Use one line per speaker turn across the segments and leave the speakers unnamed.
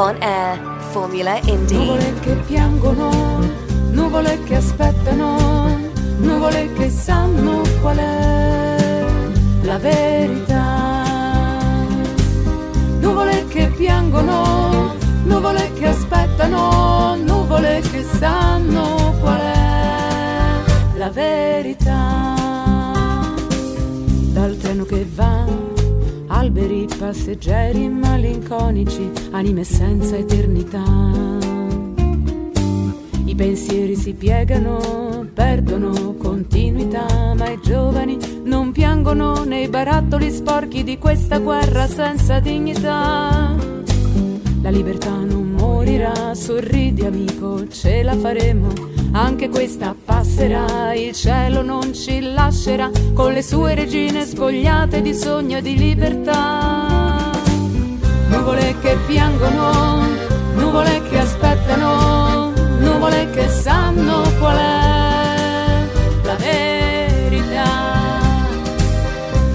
on air, Formula Indie.
Nuvole che piangono, nuvole che aspettano, nuvole che sanno qual è la verità. Nuvole che piangono, nuvole che aspettano, nuvole che sanno qual è la verità. Dal treno che va alberi passeggeri malinconici, anime senza eternità. I pensieri si piegano, perdono continuità, ma i giovani non piangono nei barattoli sporchi di questa guerra senza dignità. La libertà non morirà, sorridi amico, ce la faremo anche questa passerà, il cielo non ci lascerà con le sue regine spogliate di sogno e di libertà. Nuvole che piangono, nuvole che aspettano, nuvole che sanno qual è la verità.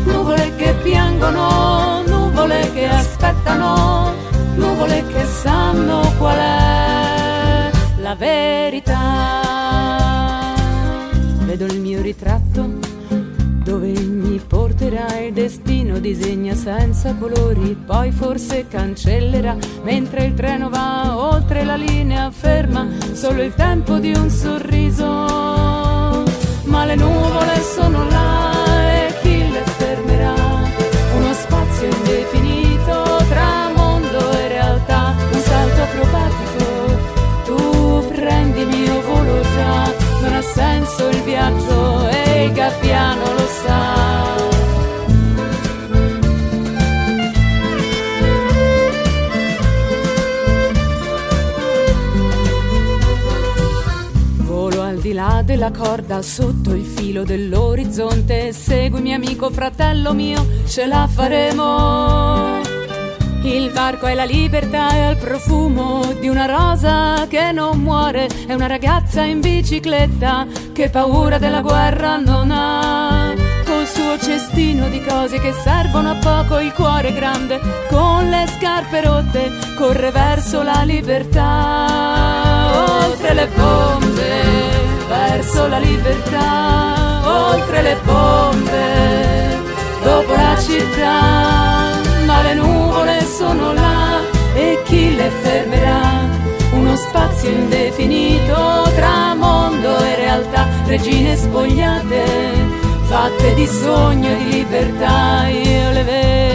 Nuvole che piangono, nuvole che aspettano, nuvole che sanno qual è la verità vedo il mio ritratto dove mi porterà il destino. Disegna senza colori poi forse cancellerà. Mentre il treno va oltre la linea ferma solo il tempo di un sorriso. Ma le nuvole sono là senso il viaggio e il gabbiano lo sa. Di là della corda, sotto il filo dell'orizzonte, seguimi amico, fratello mio, ce la faremo. Il varco è la libertà e il profumo di una rosa che non muore. È una ragazza in bicicletta che paura della guerra non ha. Col suo cestino di cose che servono a poco, il cuore grande, con le scarpe rotte, corre verso la libertà. Oltre le bombe, verso la libertà. Oltre le bombe, dopo la città ma le nuvole sono là e chi le fermerà? Uno spazio indefinito tra mondo e realtà, regine spogliate, fatte di sogno e di libertà, io le vedo.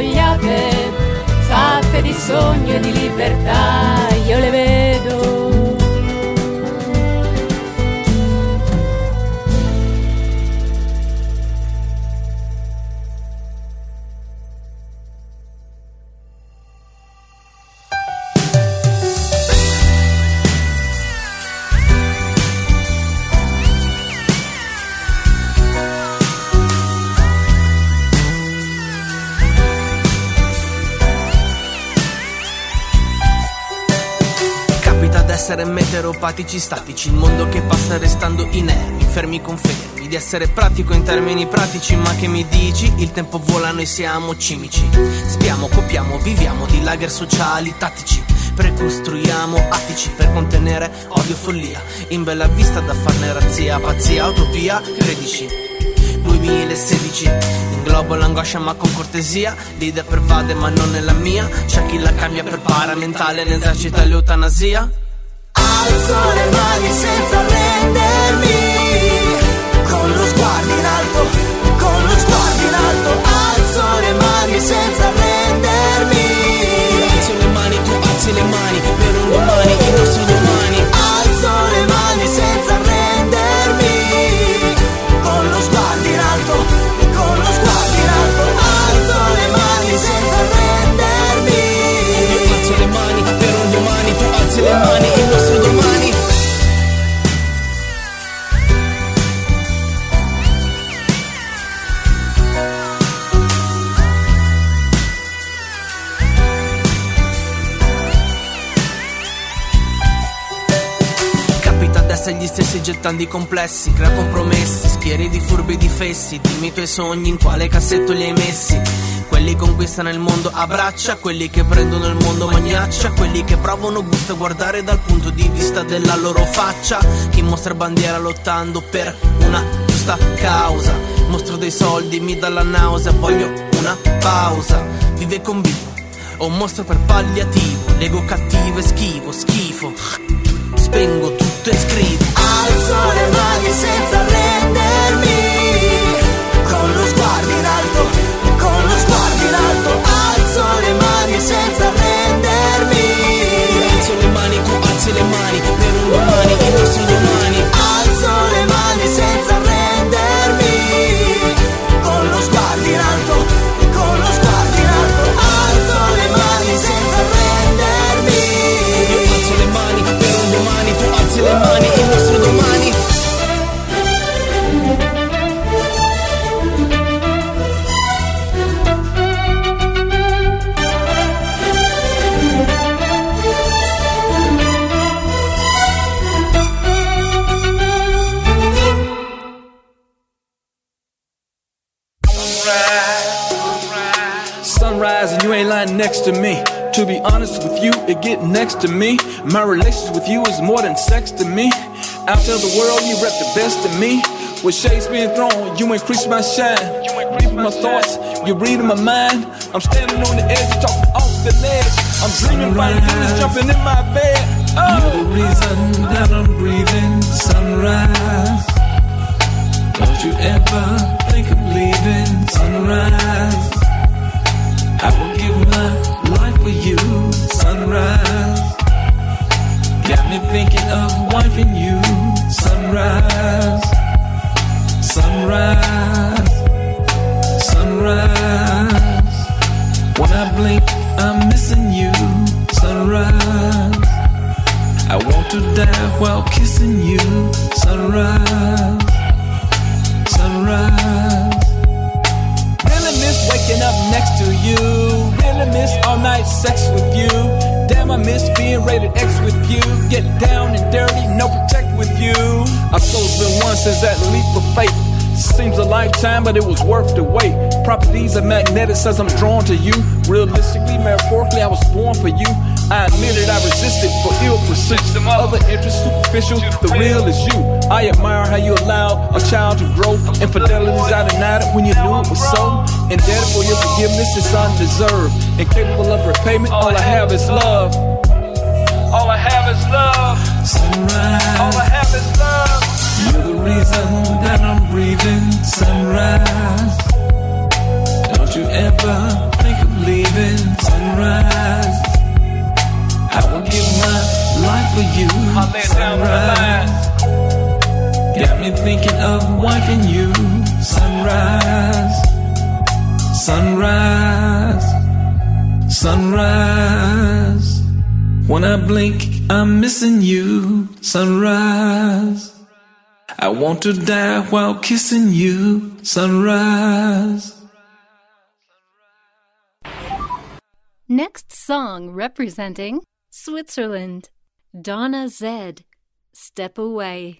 Spogliate, fatte di sogno e di libertà,
meteoropatici statici, il mondo che passa restando inermi, fermi confermi, di essere pratico in termini pratici, ma che mi dici? Il tempo vola, noi siamo cimici. Spiamo, copiamo, viviamo di lager sociali tattici. Precostruiamo attici per contenere odio follia. In bella vista da farne razzia, pazzia, utopia, credici. Lui 2016 Inglobo l'angoscia ma con cortesia L'idea pervade ma non è la mia C'è chi la cambia per paramentale Ne esercita l'eutanasia
Alzo le mani senza arrendermi. Con lo sguardo in alto Con lo sguardo in alto Alzo le mani senza arrendermi.
Alzo le mani, tu alzi le mani Per un domani, il nostro stessi gettando i complessi Crea compromessi, schieri di furbi di fessi Dimmi i tuoi sogni, in quale cassetto li hai messi. Quelli conquistano il mondo a braccia, quelli che prendono il mondo magnaccia, quelli che provano gusto a guardare dal punto di vista della loro faccia, chi mostra bandiera lottando per una giusta causa, mostro dei soldi, mi dà la nausea, voglio una pausa, vive con vivo, o mostro per palliativo, l'ego cattivo e schivo, schifo, spengo tutto e scrivo.
Alzo le mani senza
to me. To be honest with you, it get next to me. My relationship with you is more than sex to me. Out there the world, you rep the best of me. With shades being thrown, you increase my shine. You reading my thoughts, you reading my mind. I'm standing on the edge, talking off the ledge. I'm dreaming about you jumping in my bed.
You're
Oh.
the reason that I'm breathing. Sunrise. Don't you ever think of leaving. Sunrise. I will give my life for you. Sunrise. Got me thinking of wifing you. Sunrise. Sunrise. Sunrise. When I blink, I'm missing you. Sunrise. I want to die while kissing you. Sunrise. Sunrise.
Miss waking up next to you. Really miss all night sex with you. Damn, I miss being rated X with you. Get down and dirty, no protect with you. I suppose it's been one since that leap of faith. Seems a lifetime, but it was worth the wait. Properties of magnetic says I'm drawn to you. Realistically, metaphorically, I was born for you. I admit it, I resisted for ill pursuits. Other interests superficial, the real is you. I admire how you allowed a child to grow. Infidelities I denied it when you knew it was so. Indebted for your forgiveness, it's undeserved. Incapable of repayment, all I have is love. All I have is love.
Sunrise.
All I have is love.
You're the reason that I'm breathing. Sunrise. Don't you ever think of leaving. Sunrise. I my life for you.
I'll lay it down for the
Sunrise. Got me thinking of wifing you. Sunrise. Sunrise. Sunrise. When I blink, I'm missing you. Sunrise. I want to die while kissing you. Sunrise.
Next song representing Switzerland. Donna Zed. Step Away.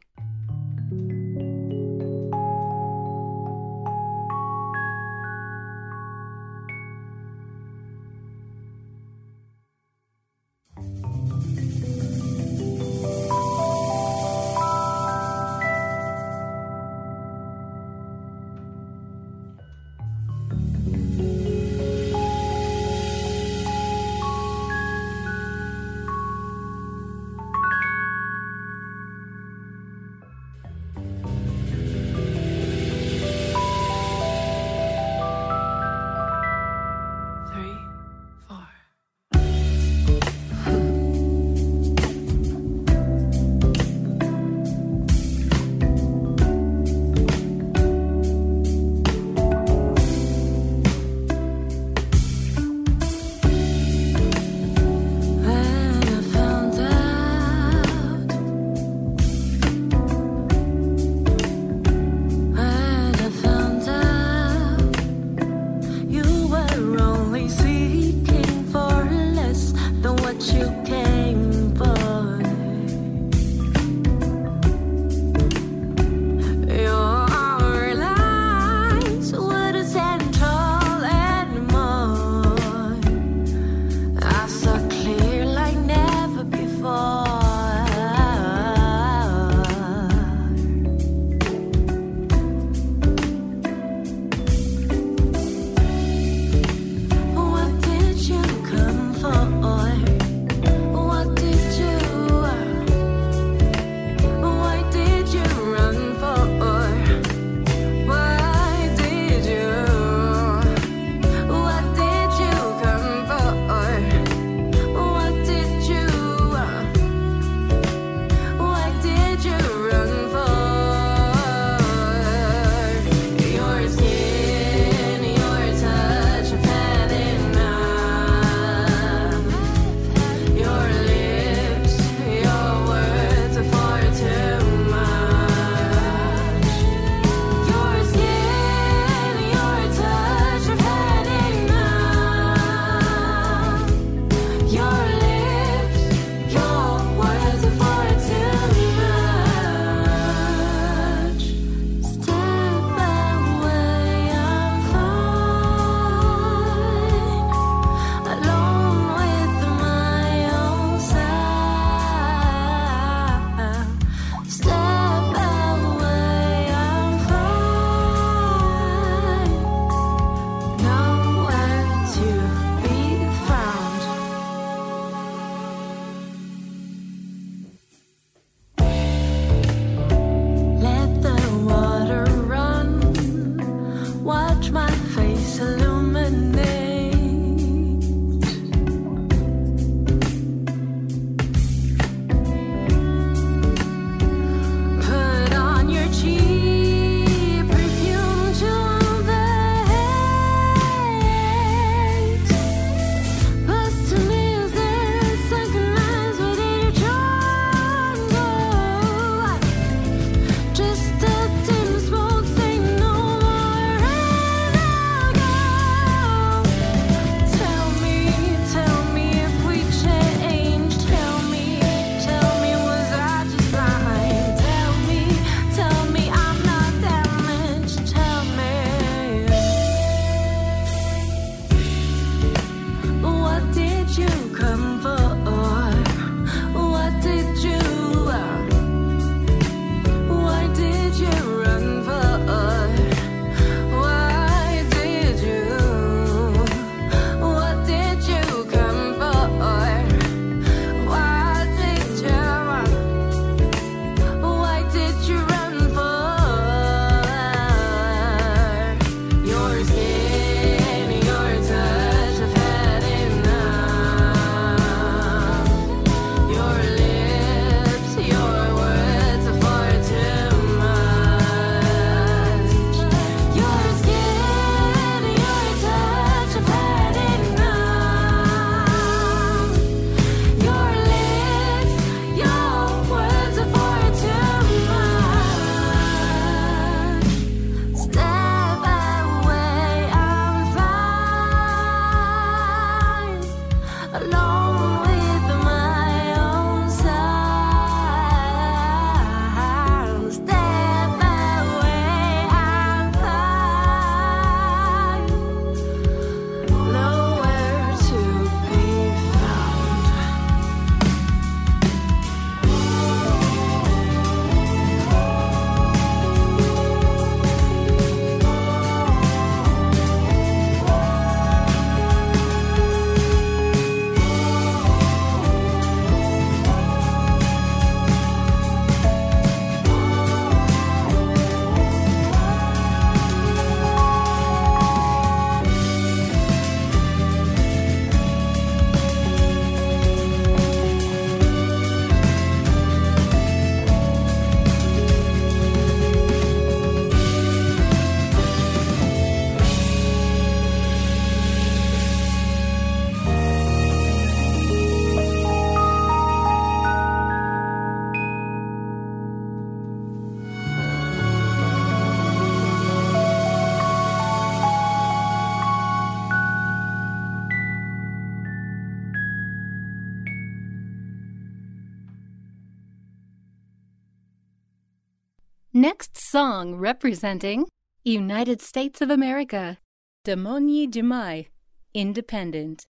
song representing United States of America, Damoyee Jamai, Independent.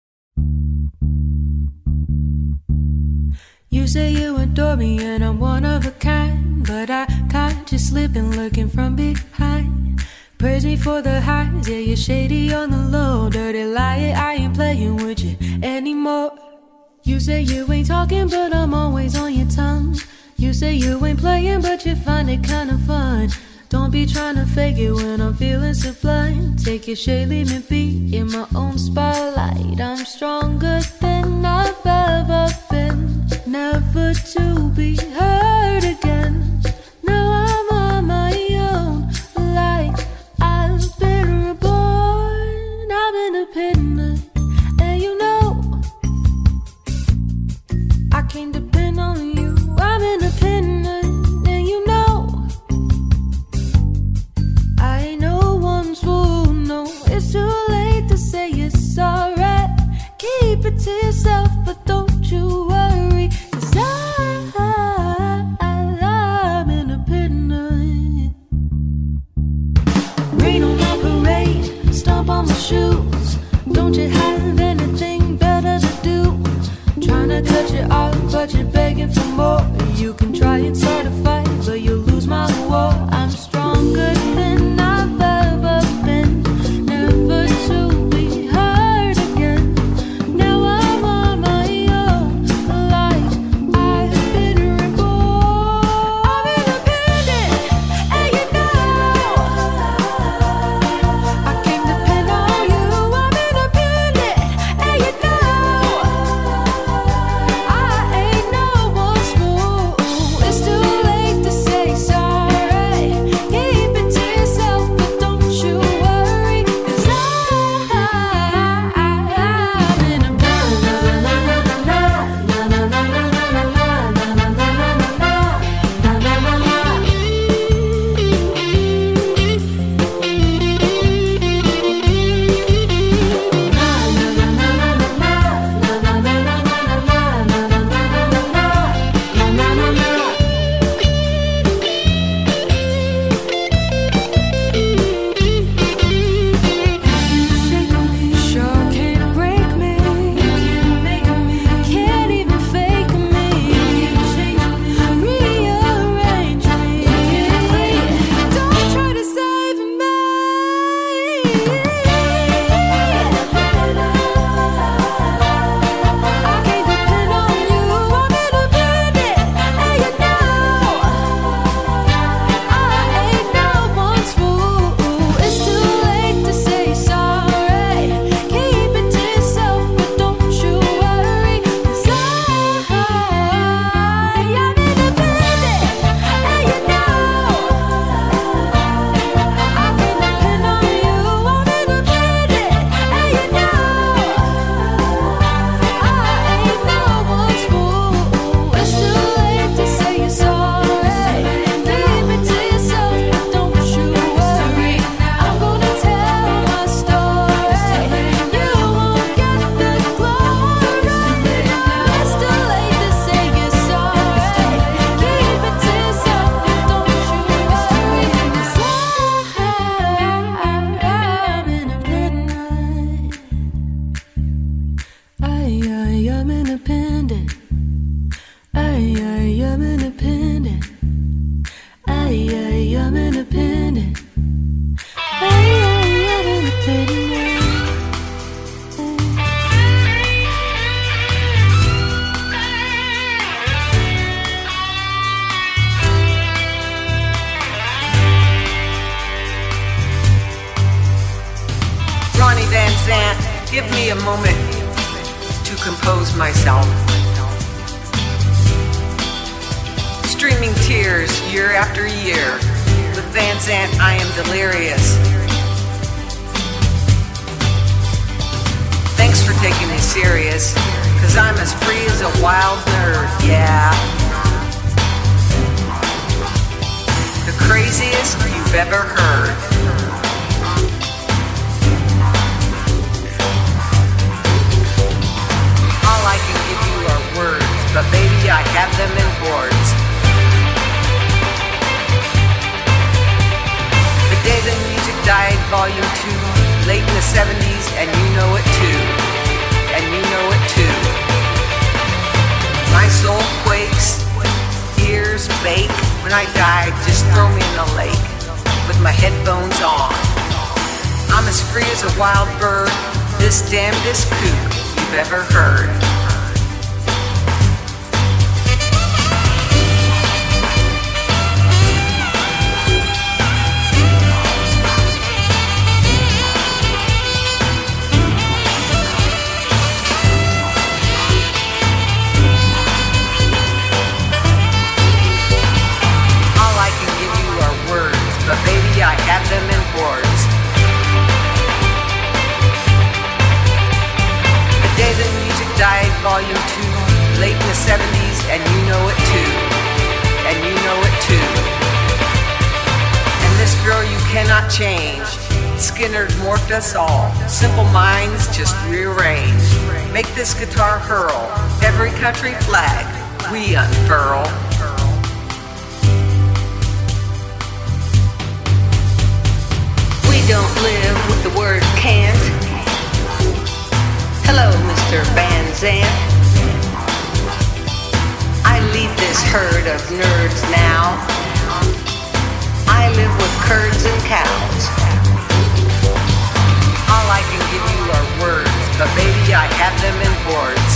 You say you adore me and I'm one of a kind, but I caught you slipping, looking from behind. Praise me for the highs, yeah, you're shady on the low, dirty liar, I ain't playing with you anymore. You say you ain't talking, but I'm always on your tongue. You say you ain't playing, but you find it kinda fun. Don't be trying to fake it when I'm feeling sublime. Take your shade, leave me be in my own spotlight. I'm stronger than I've ever been, never to be heard. on my shoes. Don't you have anything better to do? To cut you off, but you're begging for more. You can try and start a fight, but you'll lose my war. rewards.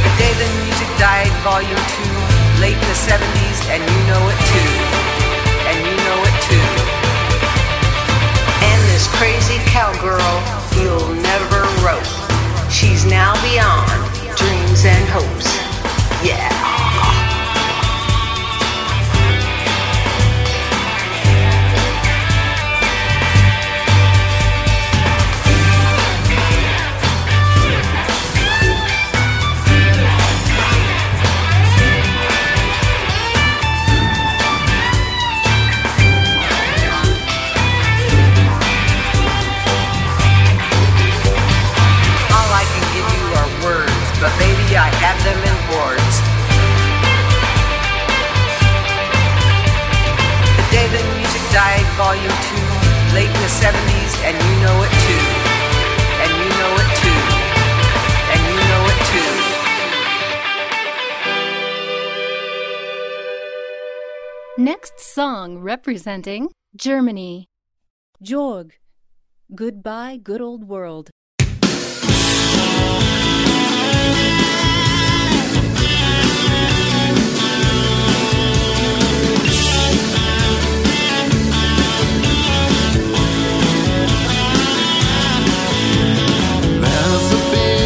The
day the music died, volume two, late in the 70s, and you know it too. And you know it too. And this crazy cowgirl you'll never rope. She's now beyond dreams and hopes. Yeah. the 70s and you know it too. And you know it too. And you know it too.
Next song representing Germany. Jørg. Goodbye, good old world.
see.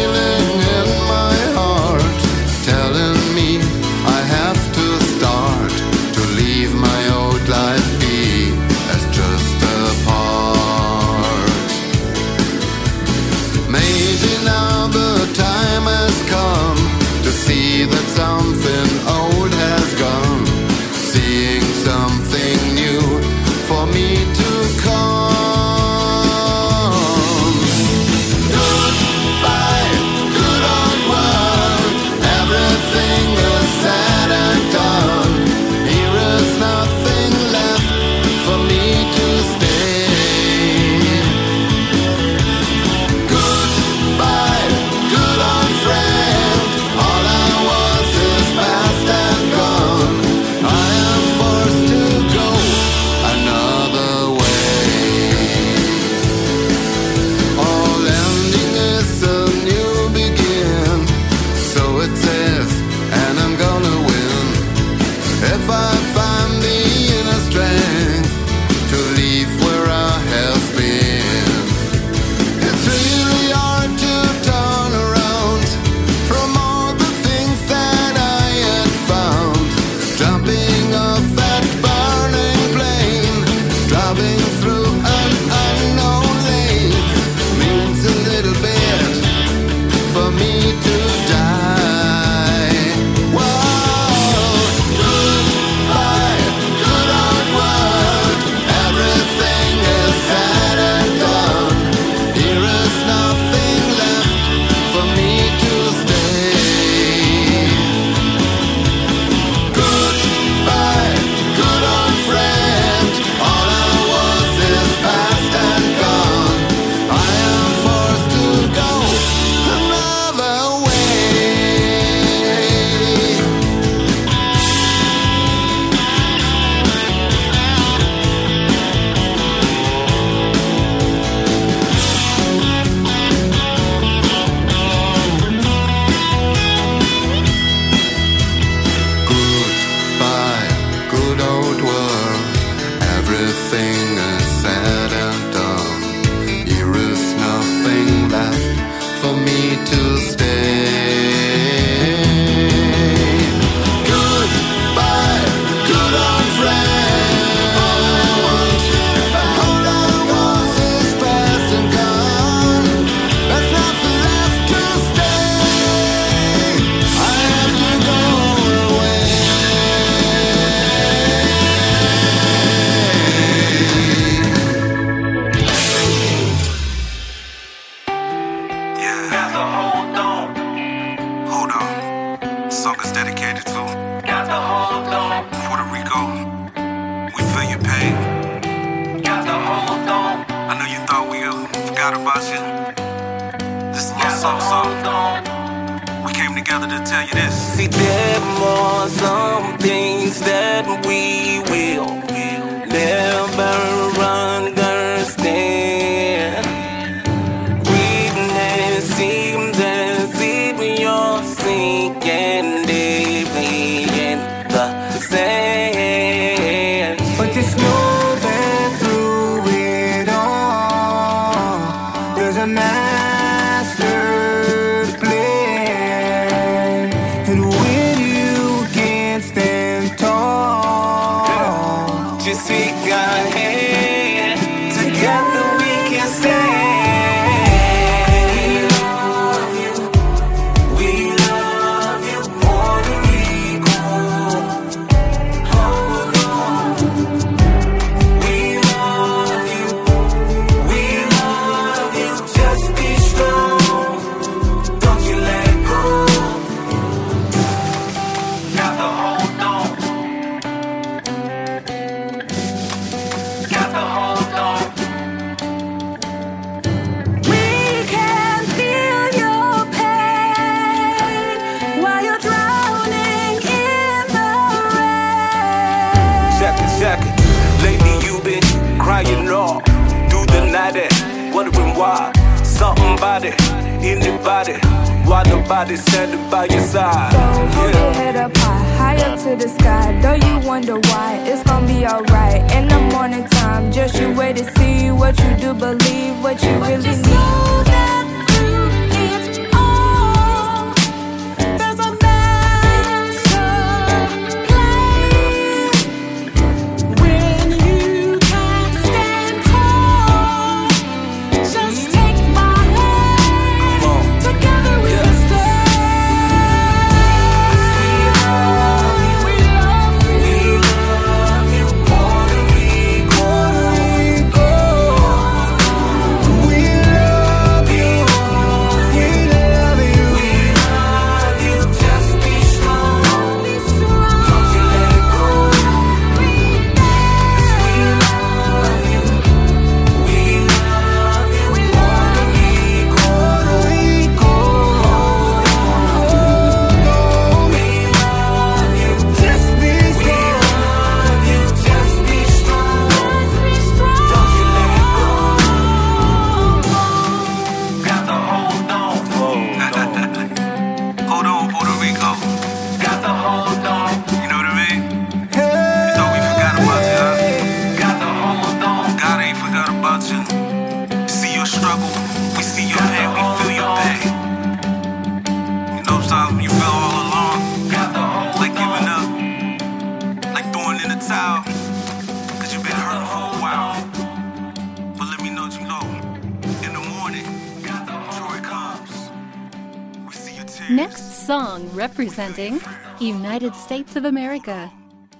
Representing United States of America,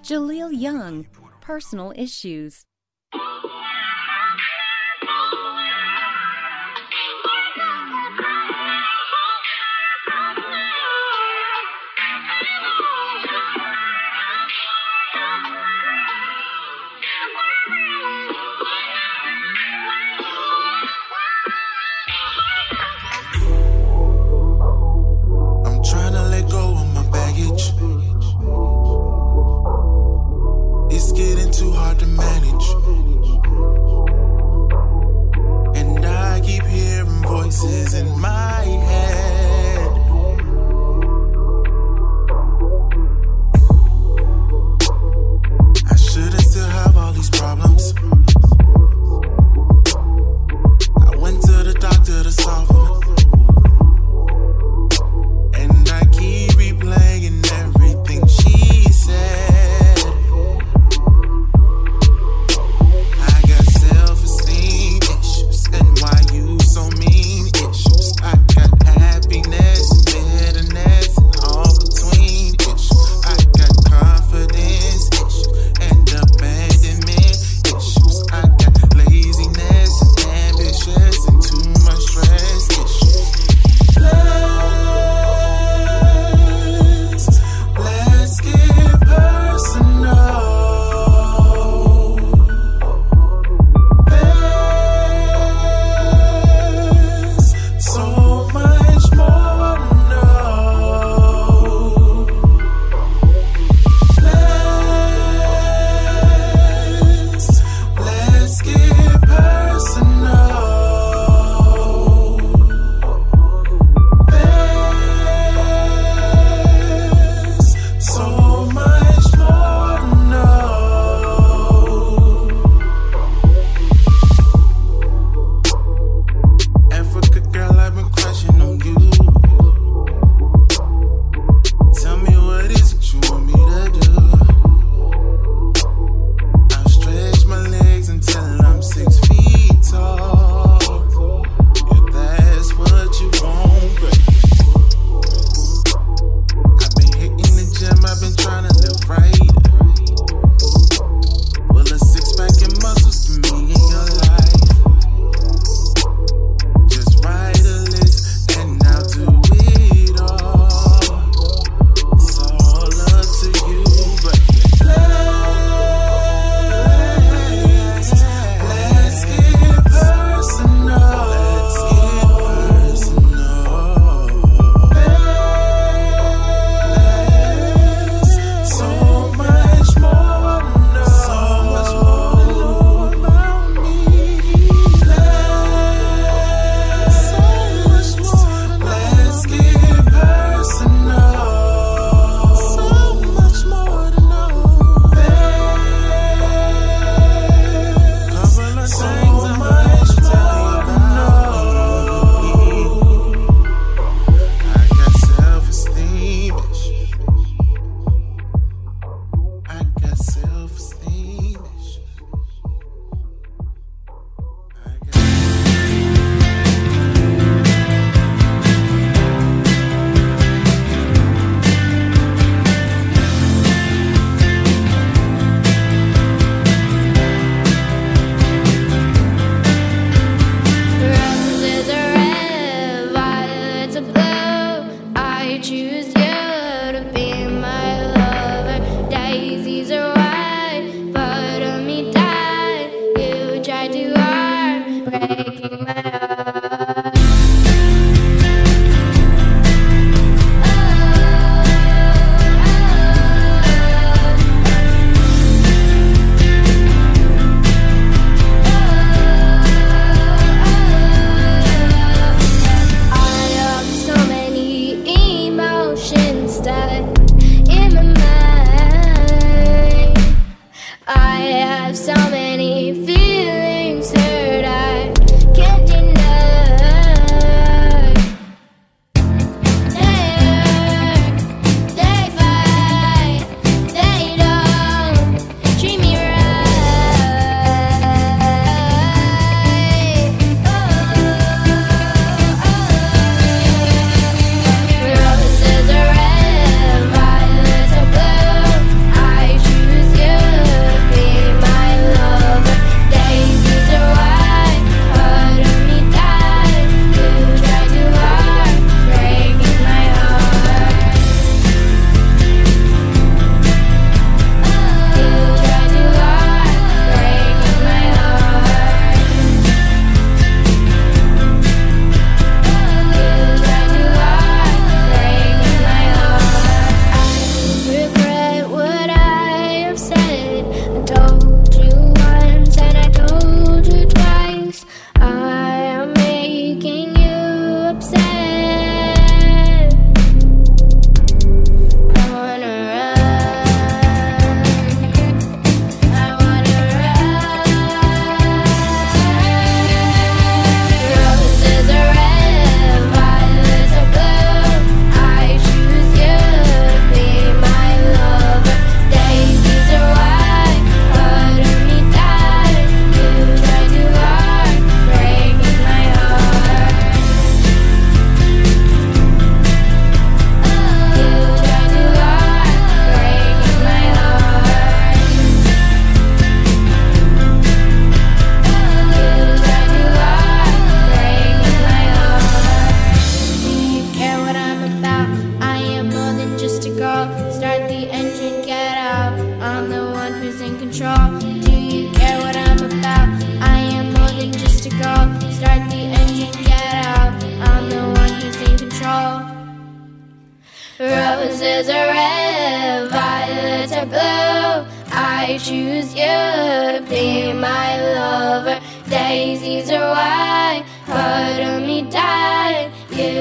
Jaleel Young, Personal Issues.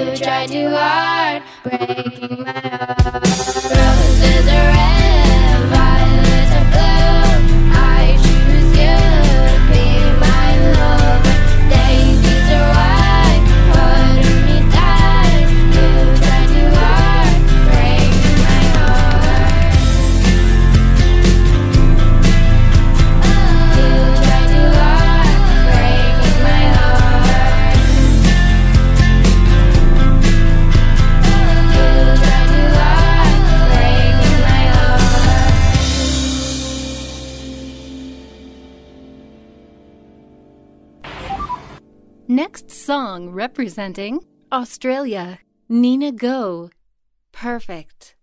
you tried too hard, breaking my heart.
song representing Australia, Neena Goh. Perfect.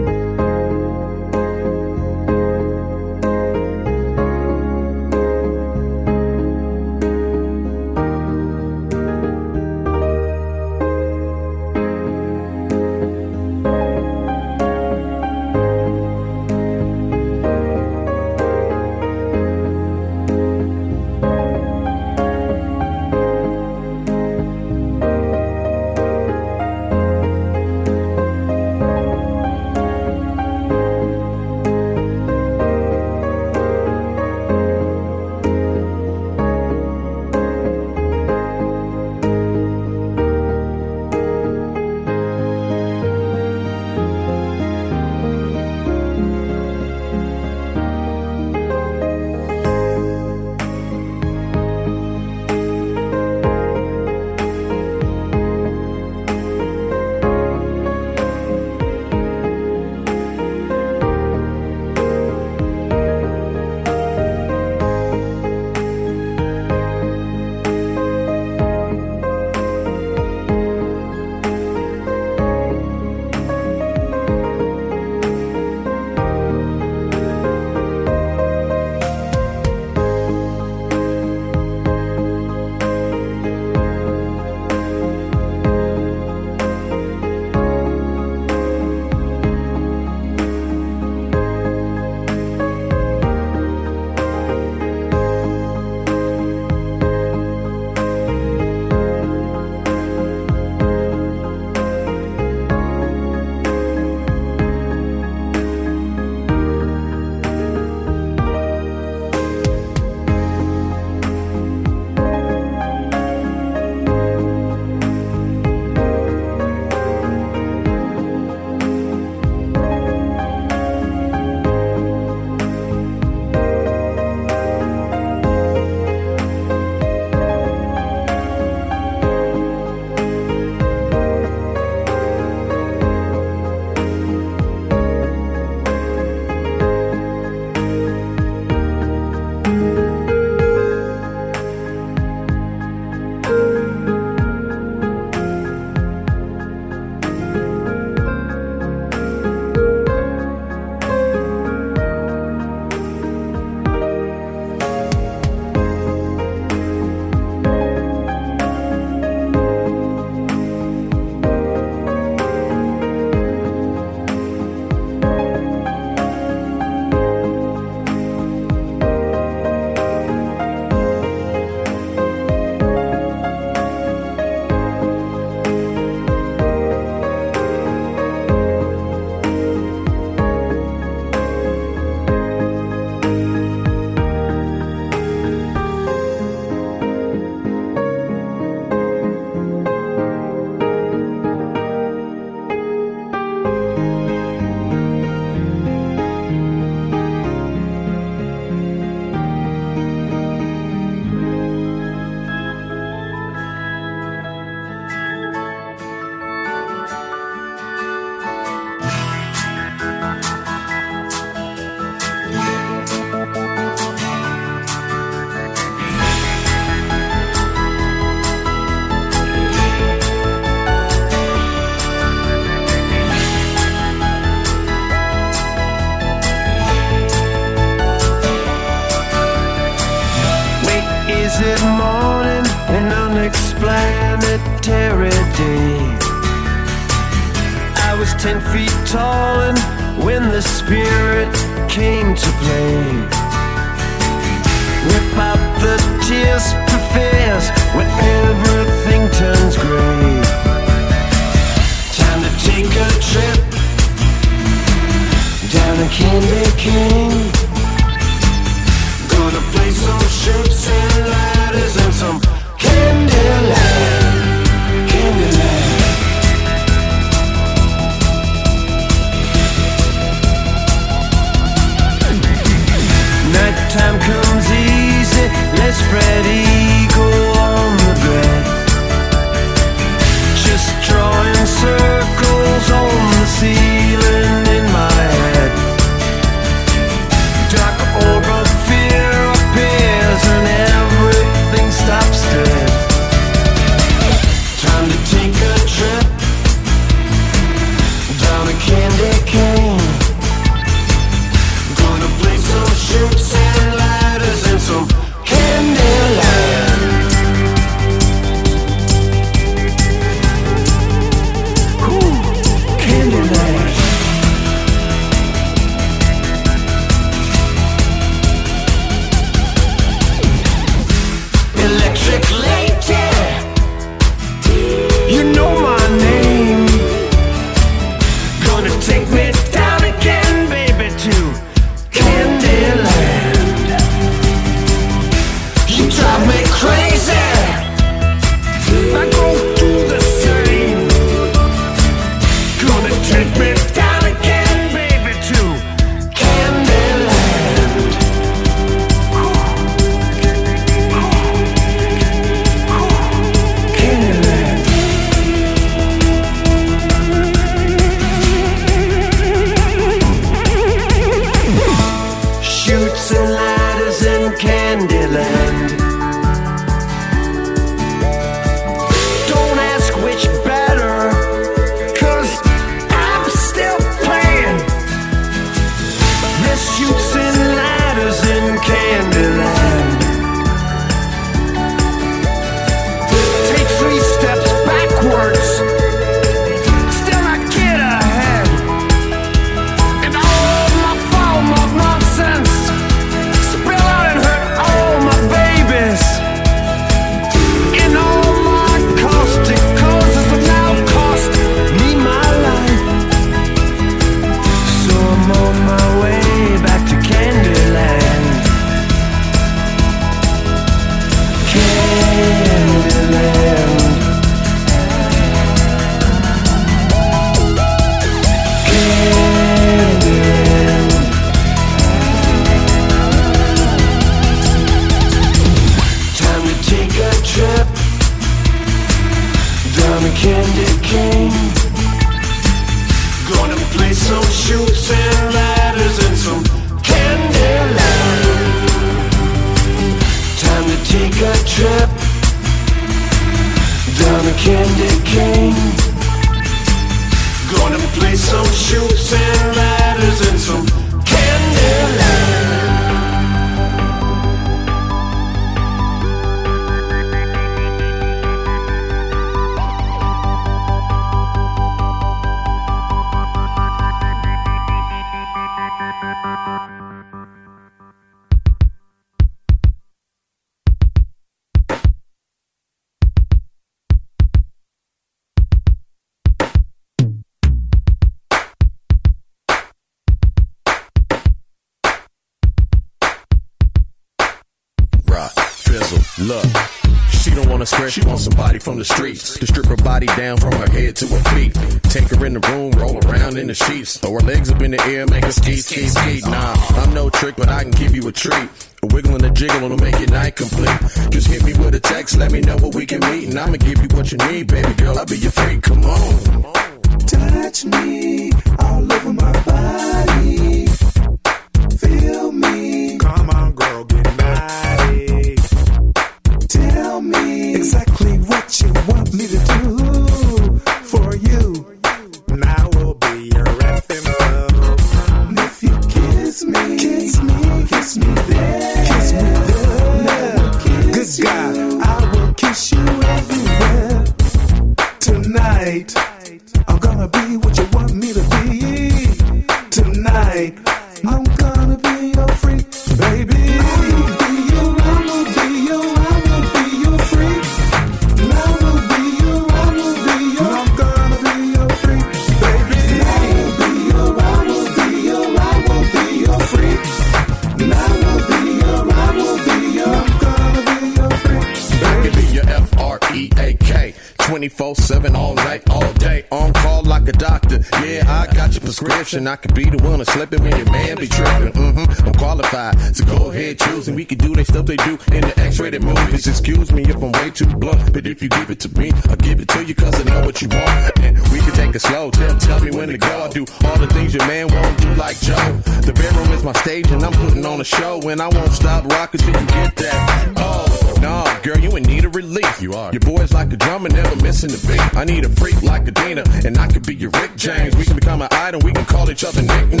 Choose. And we can do they stuff they do in the X rated movies. Excuse me if I'm way too blunt, but if you give it to me, I'll give it to you cause I know what you want. And we can take it slow. Tell, tell me when to go. I do all the things your man won't do like Joe. The bedroom is my stage and I'm putting on a show. And I won't stop rocking till you get that. Oh, no, girl, you in need of relief. You are. Your boy's like a drummer, never missing the beat. I need a freak like a Dina, and I could be your Rick James. We can become an idol, we can call each other nicknames.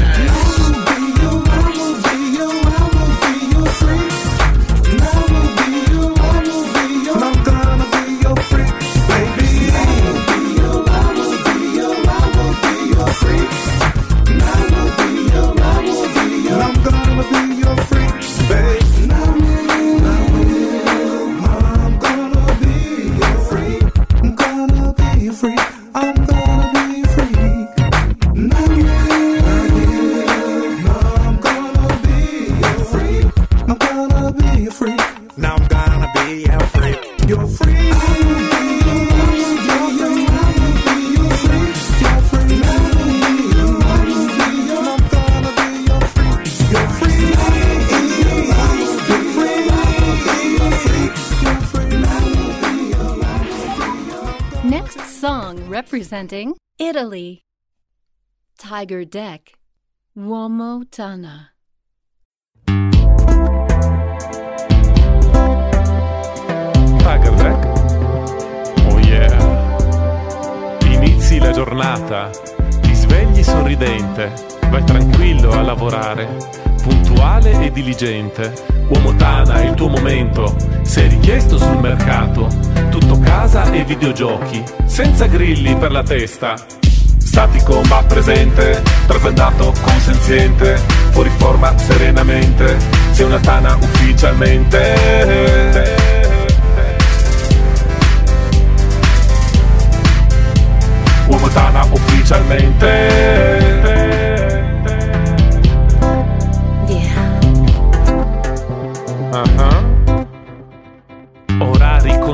Now
song representing Italy. Tiger Deck, Uomo Tana.
Tiger Deck. Oh yeah. Inizi la giornata, ti svegli sorridente, vai tranquillo a lavorare, puntuale e diligente. Uomo Tana è il tuo momento, sei richiesto sul mercato, tutto casa e videogiochi, senza grilli per la testa. Statico ma presente, trasandato consenziente, fuori forma serenamente, sei una tana ufficialmente. Uomo Tana ufficialmente.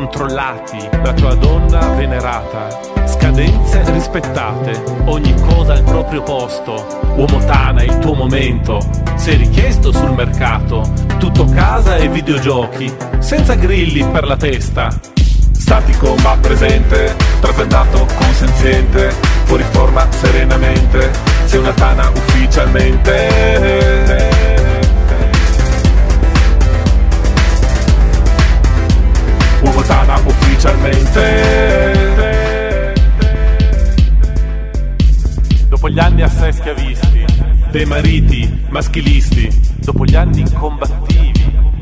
Controllati, la tua donna venerata, scadenze rispettate, ogni cosa al proprio posto. Uomo Tana il tuo momento, sei richiesto sul mercato, tutto casa e videogiochi, senza grilli per la testa. Statico ma presente, trasandato consenziente, fuori forma serenamente, sei una tana ufficialmente. Tana ufficialmente. Dopo gli anni assai schiavisti, dei mariti maschilisti, dopo gli anni combattivi,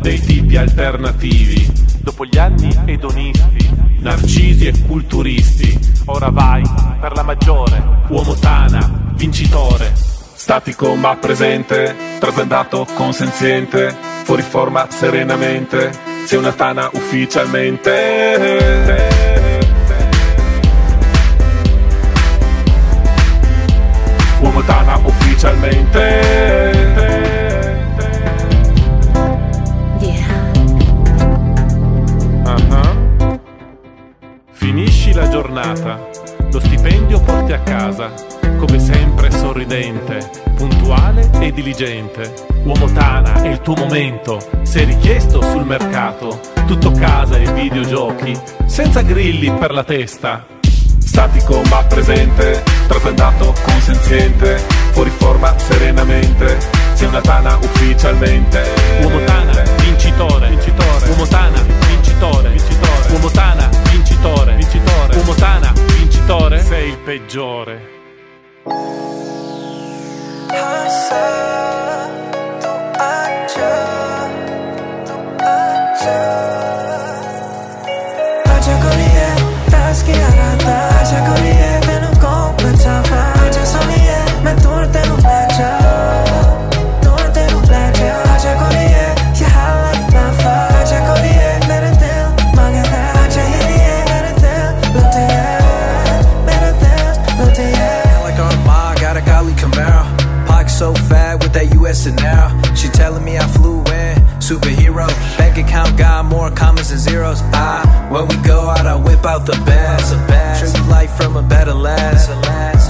dei tipi alternativi, dopo gli anni edonisti, narcisi e culturisti, ora vai per la maggiore, uomo tana, vincitore. Statico ma presente, trasandato consenziente, fuori forma serenamente, sei una tana ufficialmente. Uomo tana ufficialmente. Finisci la giornata, lo stipendio porti a casa, come sempre sorridente, puntuale e diligente. Uomo Tana è il tuo momento, sei richiesto sul mercato, tutto casa e videogiochi, senza grilli per la testa. Statico ma presente, trasandato consenziente, fuori forma serenamente, sei una Tana ufficialmente. Uomo Tana, vincitore, vincitore. Uomo Tana, vincitore, vincitore. Uomo Tana, vincitore, vincitore. Uomo Tana, vincitore. Sei il peggiore.
Aja koliye, taski arata Aja koliye, tenu
and now. She telling me I flew in, superhero. Bank account got more commas than zeros. I When we go out, I whip out the best. Show you life from a better last.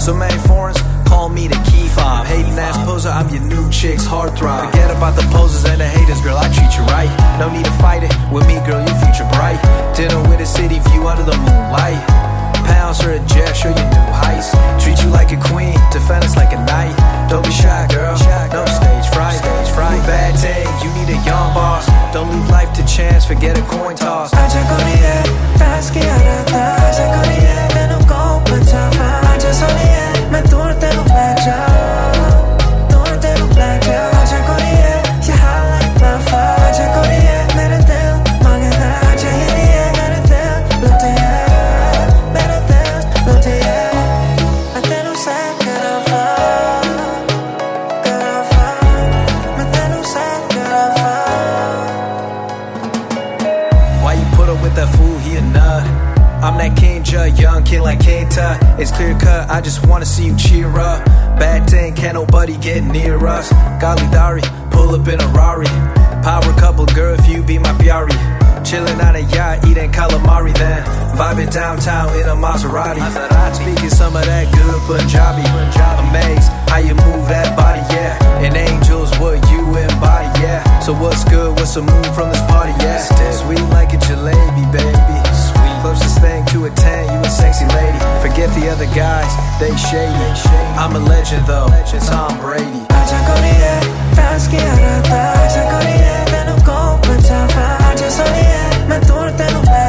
So many foreigns call me the key fob. Hating ass poser, I'm your new chick's heartthrob. Forget about the posers and the haters, girl. I treat you right. No need to fight it with me, girl. Your future bright. Dinner with a city view under the moonlight. Pounds or a jet, show you new heights. Treat you like a queen, defend us like a knight. Don't be shy, girl. No stage fright. Stage fright. Bad day, you need a young boss. Don't leave life to chance, forget a coin toss.
Aja korie, taski arata Aja korie, tenu kau pencafa Aja solie, me turte nu pleca Turte
I just wanna see you cheer up. Bad thing, can't nobody get near us. Golly Dari, pull up in a Rari. Power couple, girl, if you be my Piari. Chillin' on a yacht, eating calamari then. Vibing downtown in a Maserati. Speaking some of that good Punjabi. Amazed how you move that body, yeah. And angels, what you embody, yeah. So what's good? What's the move from this party, yeah? Sweet like a jalebi, baby. Closest thing to a 10, you a sexy lady. Forget the other guys, they shady. I'm a legend though, Tom Brady.
Aja korie, taski arata Aja korie, tenu kau pencafa Aja solie, me turte nu pleca Turte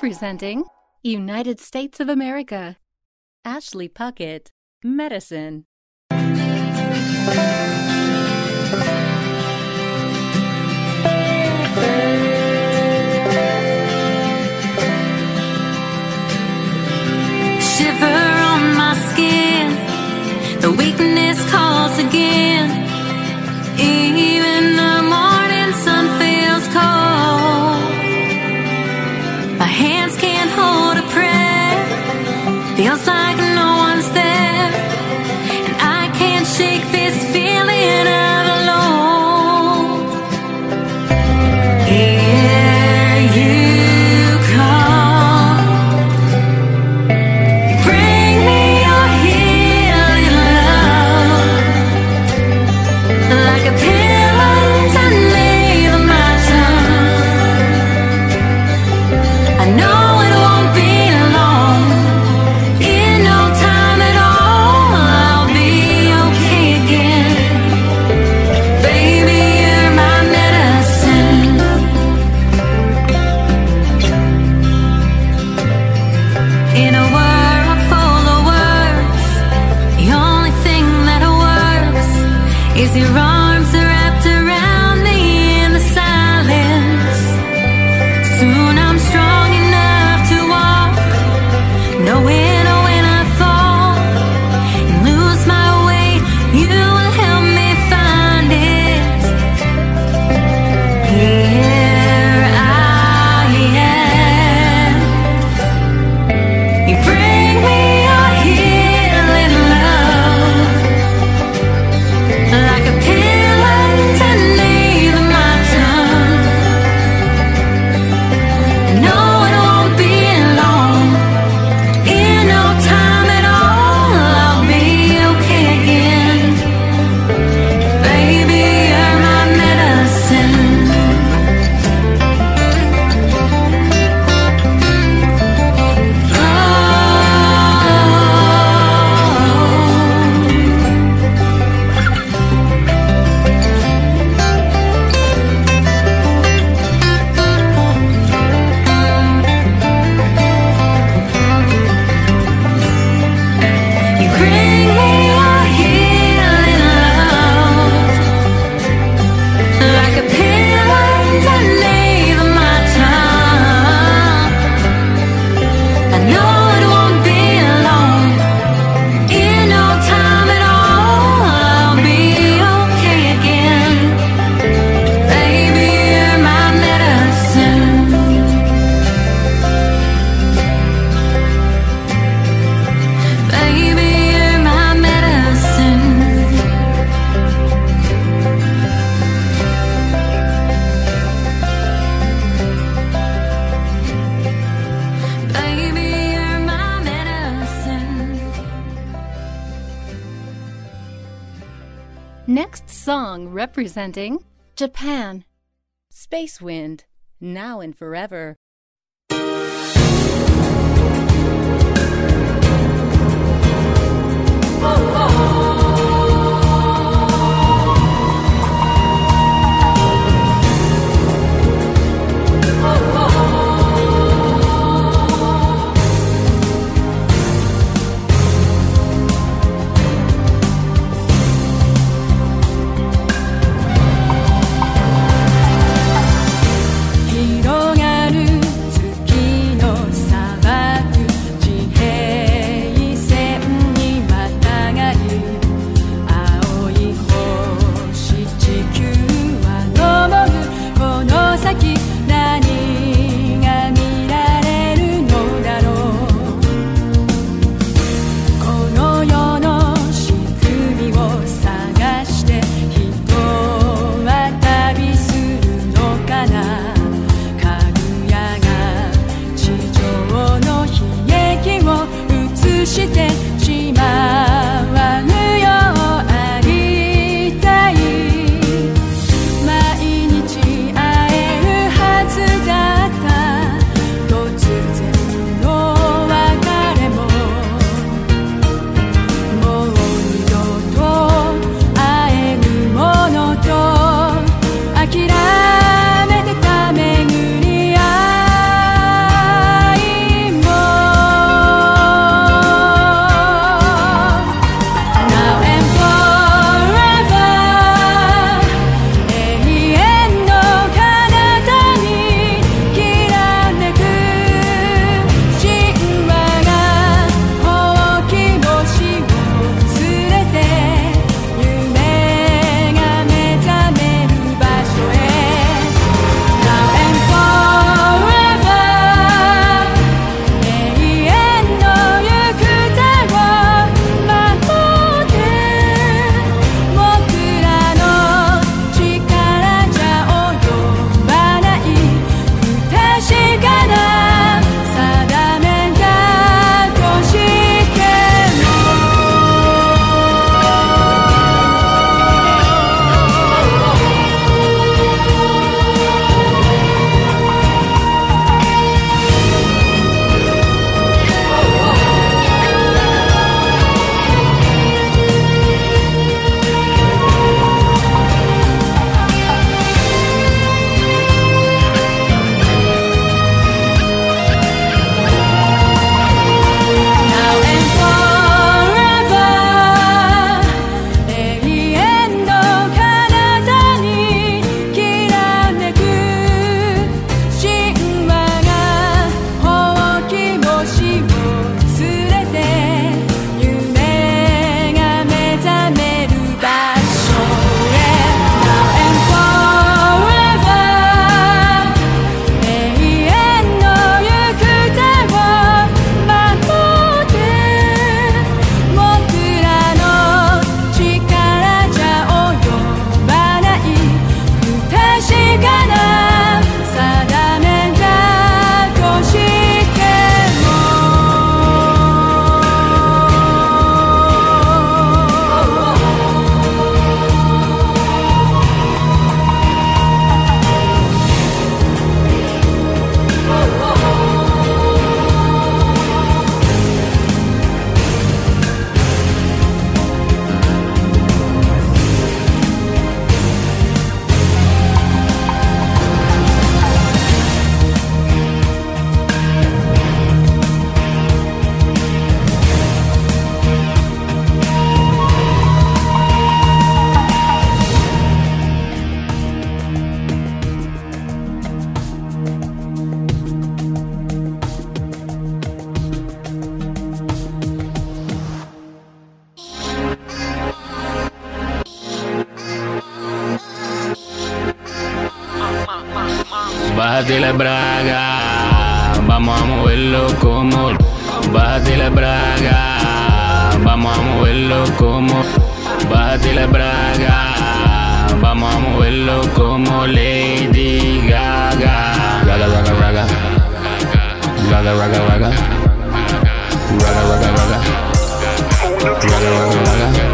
song representing United States of America. Ashley Puckett, Medicine.
shiver on my skin. The weakness calls again. Even the morning
song
braga, vamos a moverlo como. Bájate la braga, vamos a moverlo como. Bájate la braga, vamos a moverlo como Lady Gaga. Raga, raga, raga. Raga, raga, raga. Raga, raga, raga. Raga, raga, raga. Raga, raga, raga.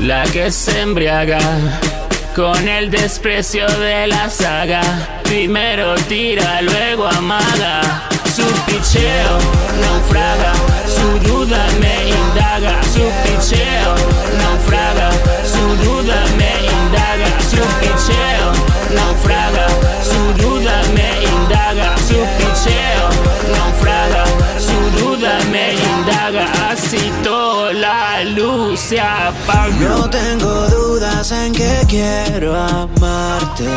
La que se embriaga con el desprecio de la saga. Primero tira, luego amaga. Su picheo naufraga, su duda me indaga. Su picheo naufraga, su duda me indaga. Su picheo naufraga, su duda me indaga. Su picheo naufraga, su duda me indaga. Así toda la luz se apaga.
No tengo dudas en que quiero amarte,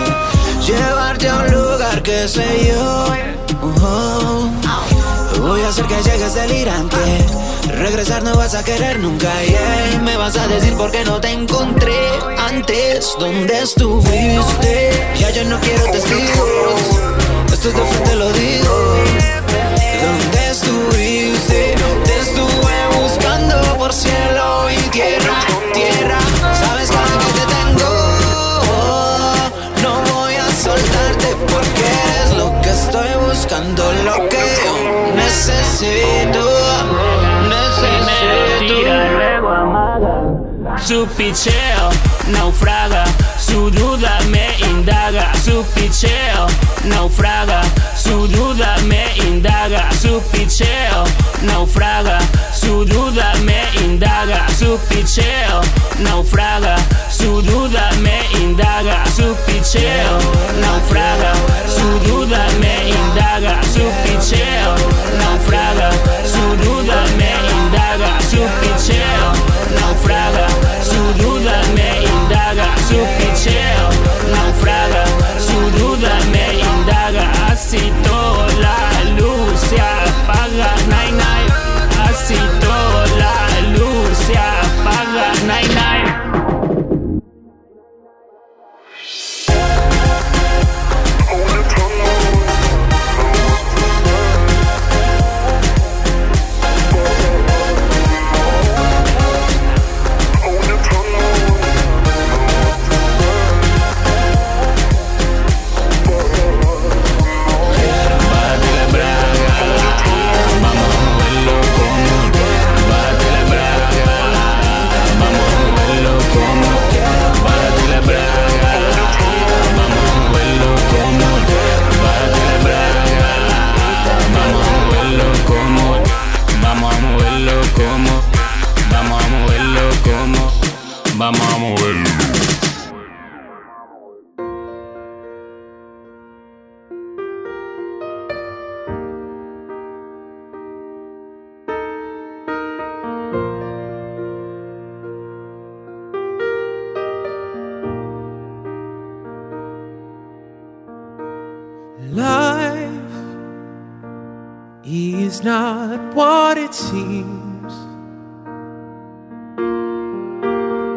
llevarte a un lugar que sé yo. Oh, Voy a hacer que llegues delirante. Regresar no vas a querer nunca. Yeah. Me vas a decir por qué no te encontré antes. ¿Dónde estuviste? Ya yo no quiero testigos. De frente lo digo. ¿Dónde estuviste? Te estuve buscando por cielo y tierra, tierra. Sabes que te tengo. No voy a soltarte porque es lo que estoy buscando, lo que yo necesito. Necesito.
Su picheo naufraga, su duda me indaga. Su picheo naufraga, su duda me indaga. Su picheo naufraga, su duda me indaga. Su picheo naufraga, su duda me indaga. Su picheo naufraga, su duda me indaga. Su picheo naufraga, su duda me indaga. Su picheo naufraga, su duda me indaga. Su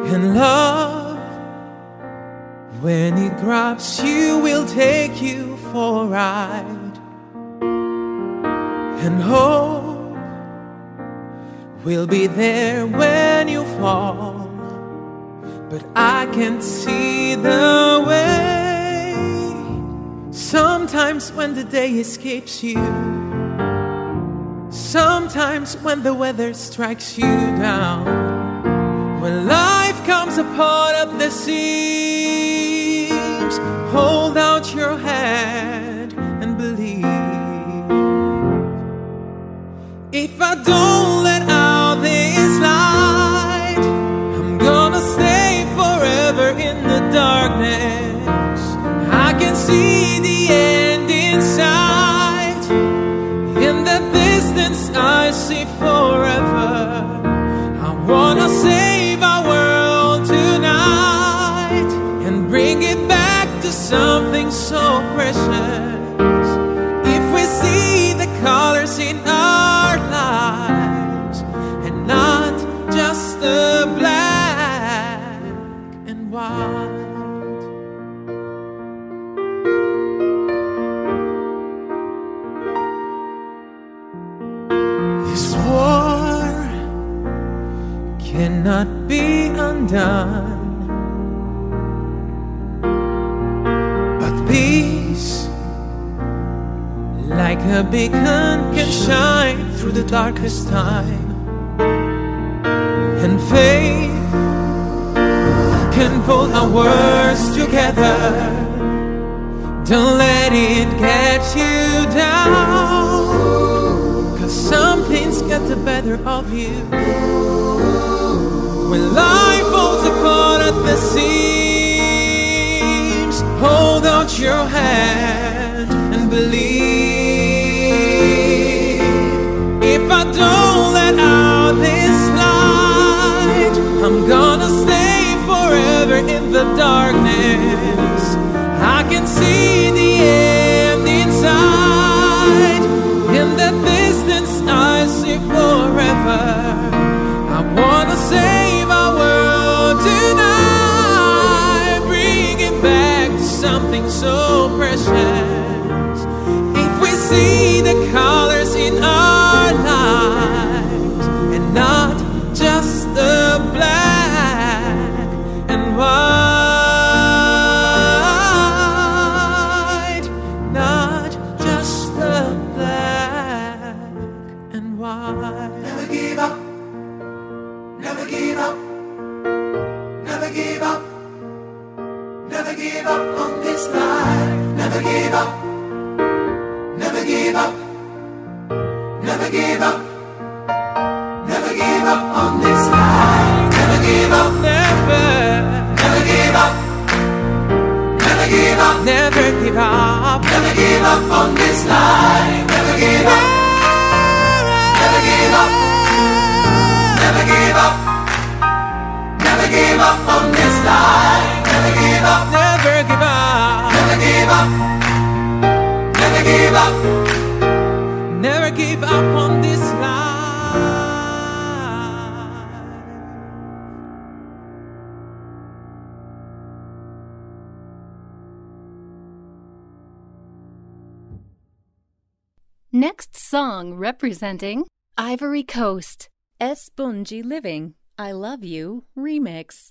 and love, when it grabs you, will take you for a ride, and hope will be there when you fall. But I can't see the way. Sometimes when the day escapes you, sometimes when the weather strikes you down, when life comes apart at the seams, hold out your hand and believe. If I don't be undone, but peace, like a beacon can shine through the darkest time. And faith can pull our words together. Don't let it get you down. Cause some things get the better of you. When life falls apart at the seams, hold out your hand and believe. If I don't let out this light, I'm gonna stay forever in the darkness. I can see the end inside. In the distance, I see forever. I wanna save something so precious. If we see
give up on this life. Never give up. Never give up. Never give up. Never give up on this life. Never give up.
Never
give up. Never give up.
Never give up.
Never give up on
Next song representing Ivory Coast. Esponji Living. I Love You remix.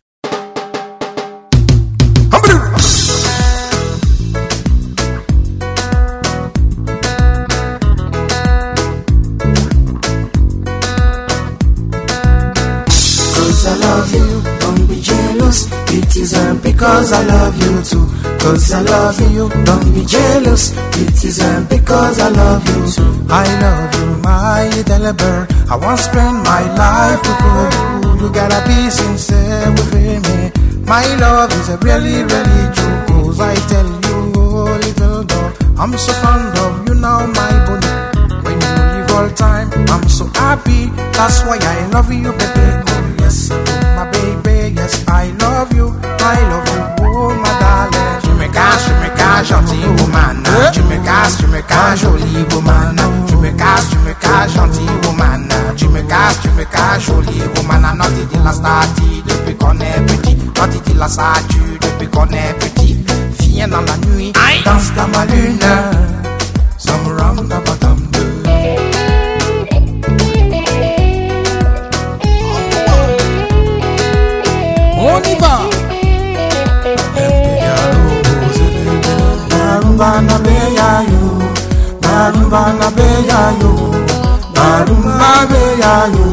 Cause I love you, be jealous. It isn't because I love you too. Cause I love you, don't be jealous. It isn't because I love you too. I love you, my little bird. I want to spend my life with you. You gotta be sincere with me. My love is really, really true. Cause I tell you, oh, little dog, I'm so fond of you now, my bunny. When you leave all time, I'm so happy. That's why I love you, baby. casses, tu me casses, jolie woman. Tu me casses, tu me casses, gentille woman. Tu me casses, tu me casses, jolie woman. Ah, Not it la statue depuis qu'on est petit. Not it la statue depuis qu'on est petit. Viens dans la nuit, danse dans ma lune. Some ram da bottom
On y va.
Narumba na beya yo, narumba beya yo.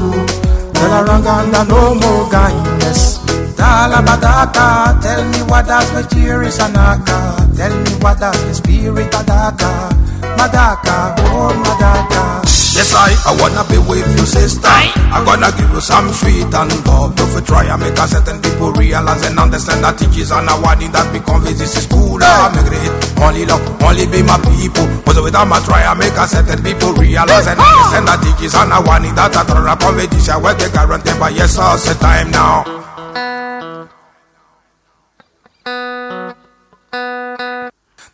Tell a ranganda no more kindness. Dala badaka, tell me what does the cheer is anaka. Tell me what does the spirit adaka. Madaka, oh madaka.
Yes, I, I wanna be with you, sister. I gonna give you some sweet and love. Don't you try and make a certain people realize and understand that teachers are now one that become this is cool. I'm great. Only love, only be my people. But without my try and make a certain people realize and understand that teachers are now one that I throw up on this where they guarantee. But yes, sir, it's time now.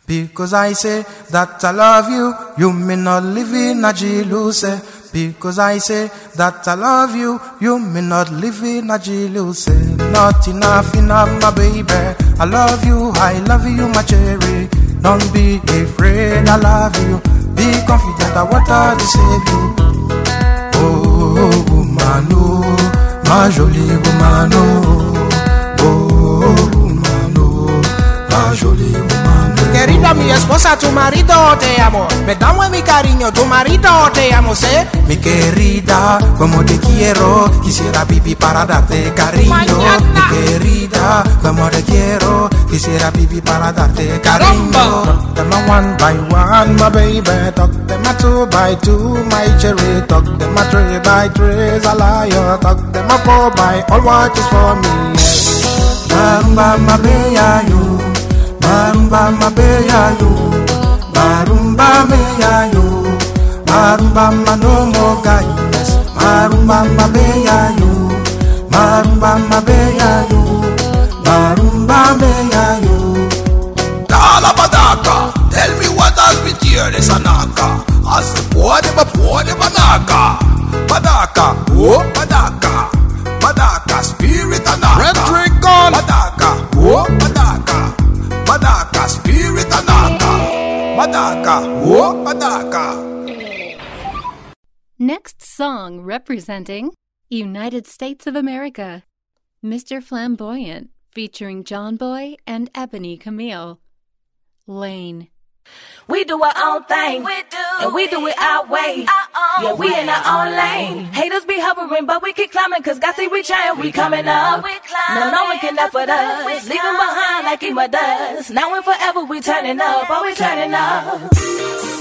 Because I say that I love you, you may not live in a jealousy. Because I say that I love you, you may not live in a jealousy. Not enough, enough, my baby. I love you, I love you, my cherry. Don't be afraid, I love you. Be confident that what to save you. Oh, woman, oh, my jolie woman, oh, oh, woman, oh, my jolie woman.
Querida
mi esposa, tu marido te amo. Me dame mi cariño, tu marido te amo, sé. Mi querida, como te quiero, quisiera vivir para darte cariño. Mañana. Mi querida, como te quiero, quisiera vivir para darte cariño. Talk them a one by one, my baby. Talk them a two by two, my cherry. Talk them a three by three, a liar. Talk them a four by all, what is for me. Bamba, my baby, you. Marumba mabeya yo Marumba meya yo Marumba manomo gayes Marumba mabeya yo Marumba mabeya yo Marumba meya yo.
Talabadaka Tell me what has been here this anaka. As the body but body banaka. Badaka, oh badaka Badaka spirit
Next song representing United States of America Mr. Flamboyant featuring Johnboy and Ebony Camille. Lane.
We do our own thing, we do, and we do it our way. Our yeah, we in our own lane. Haters be hovering, but we keep climbing, cause God see we trying, we, comin' coming up. We no, no one can up with us, we leaving behind like Ema does. Now and forever, we turning up, always
we
turning up.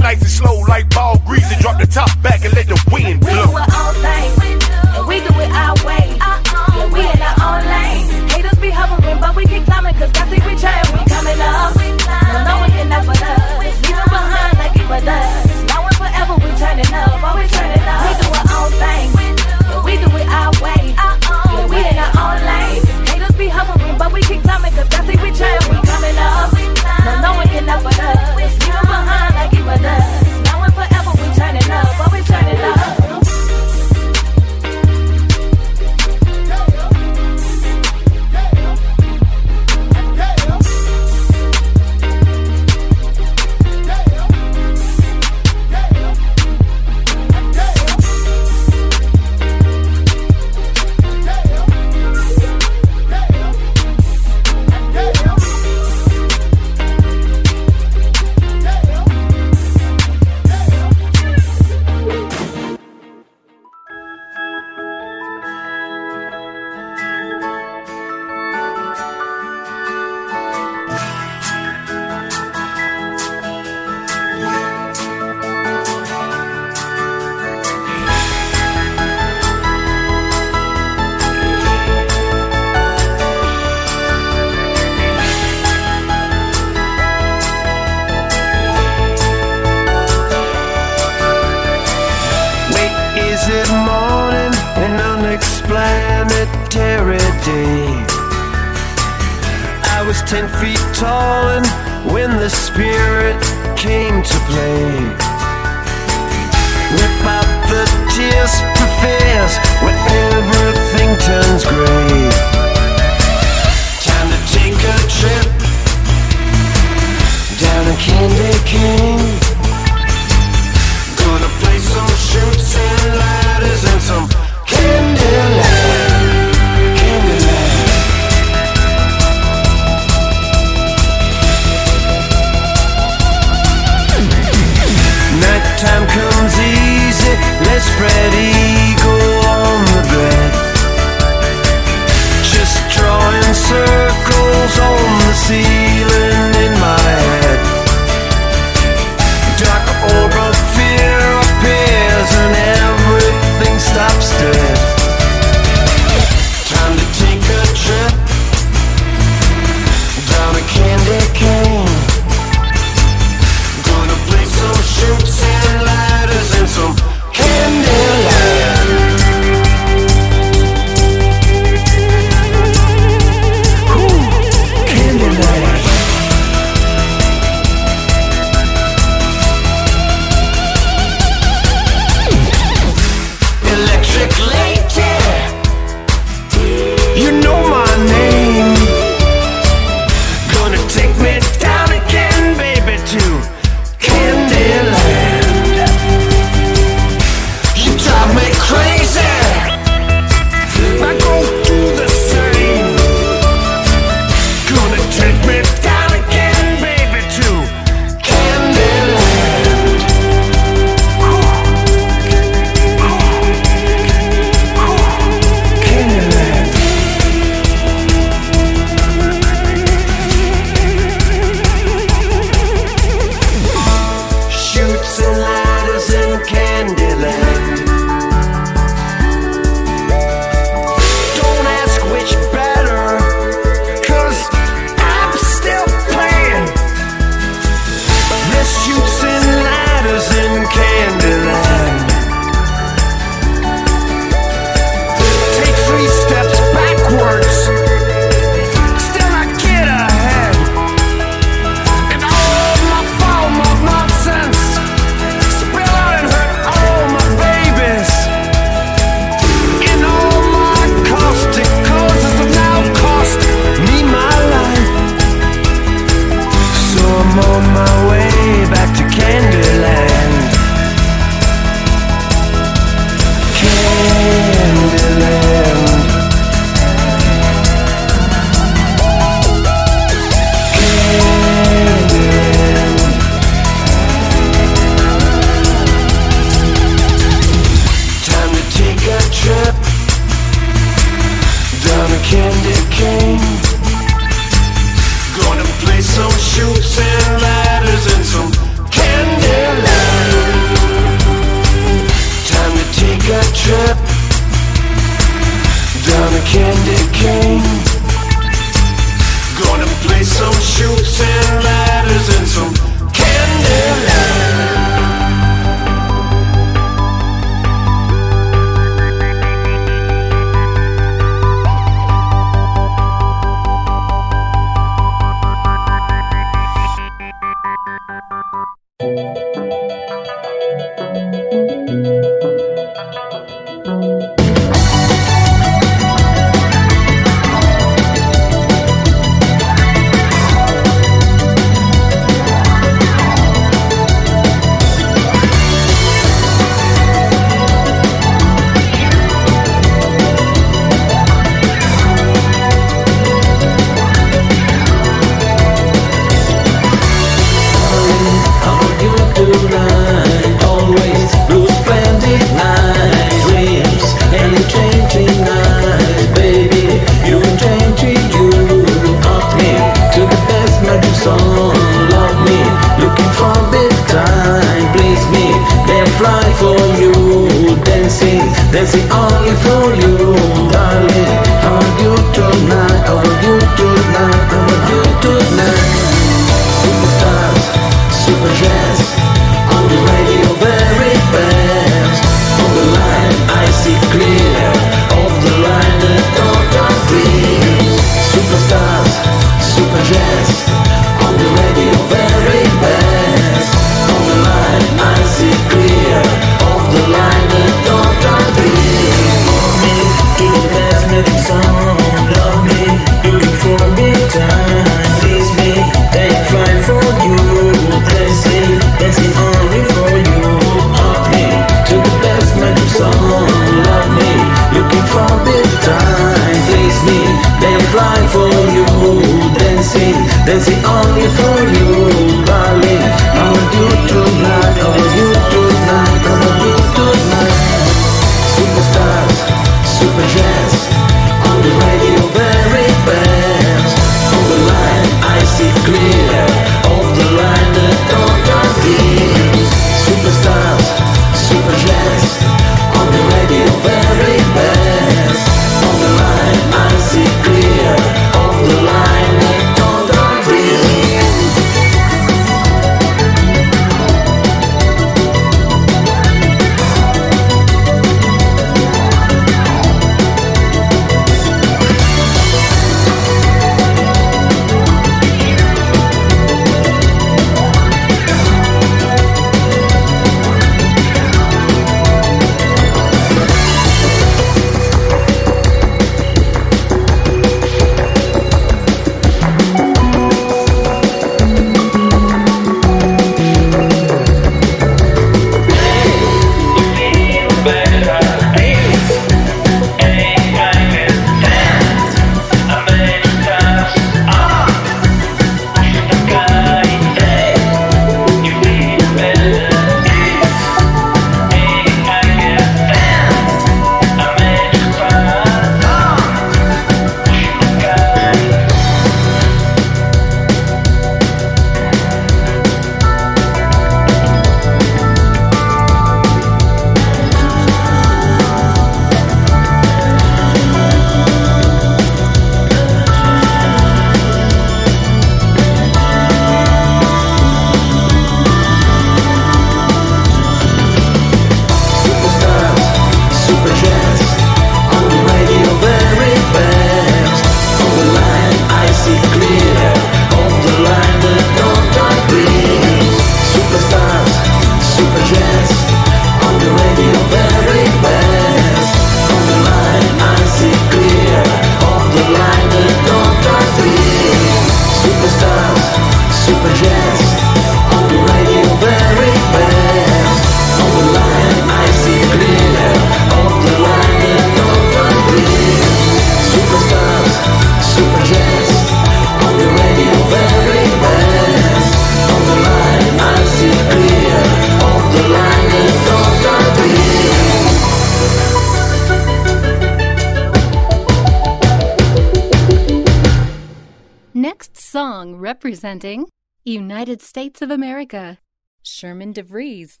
Song
representing United States of America. Sherman De Vries.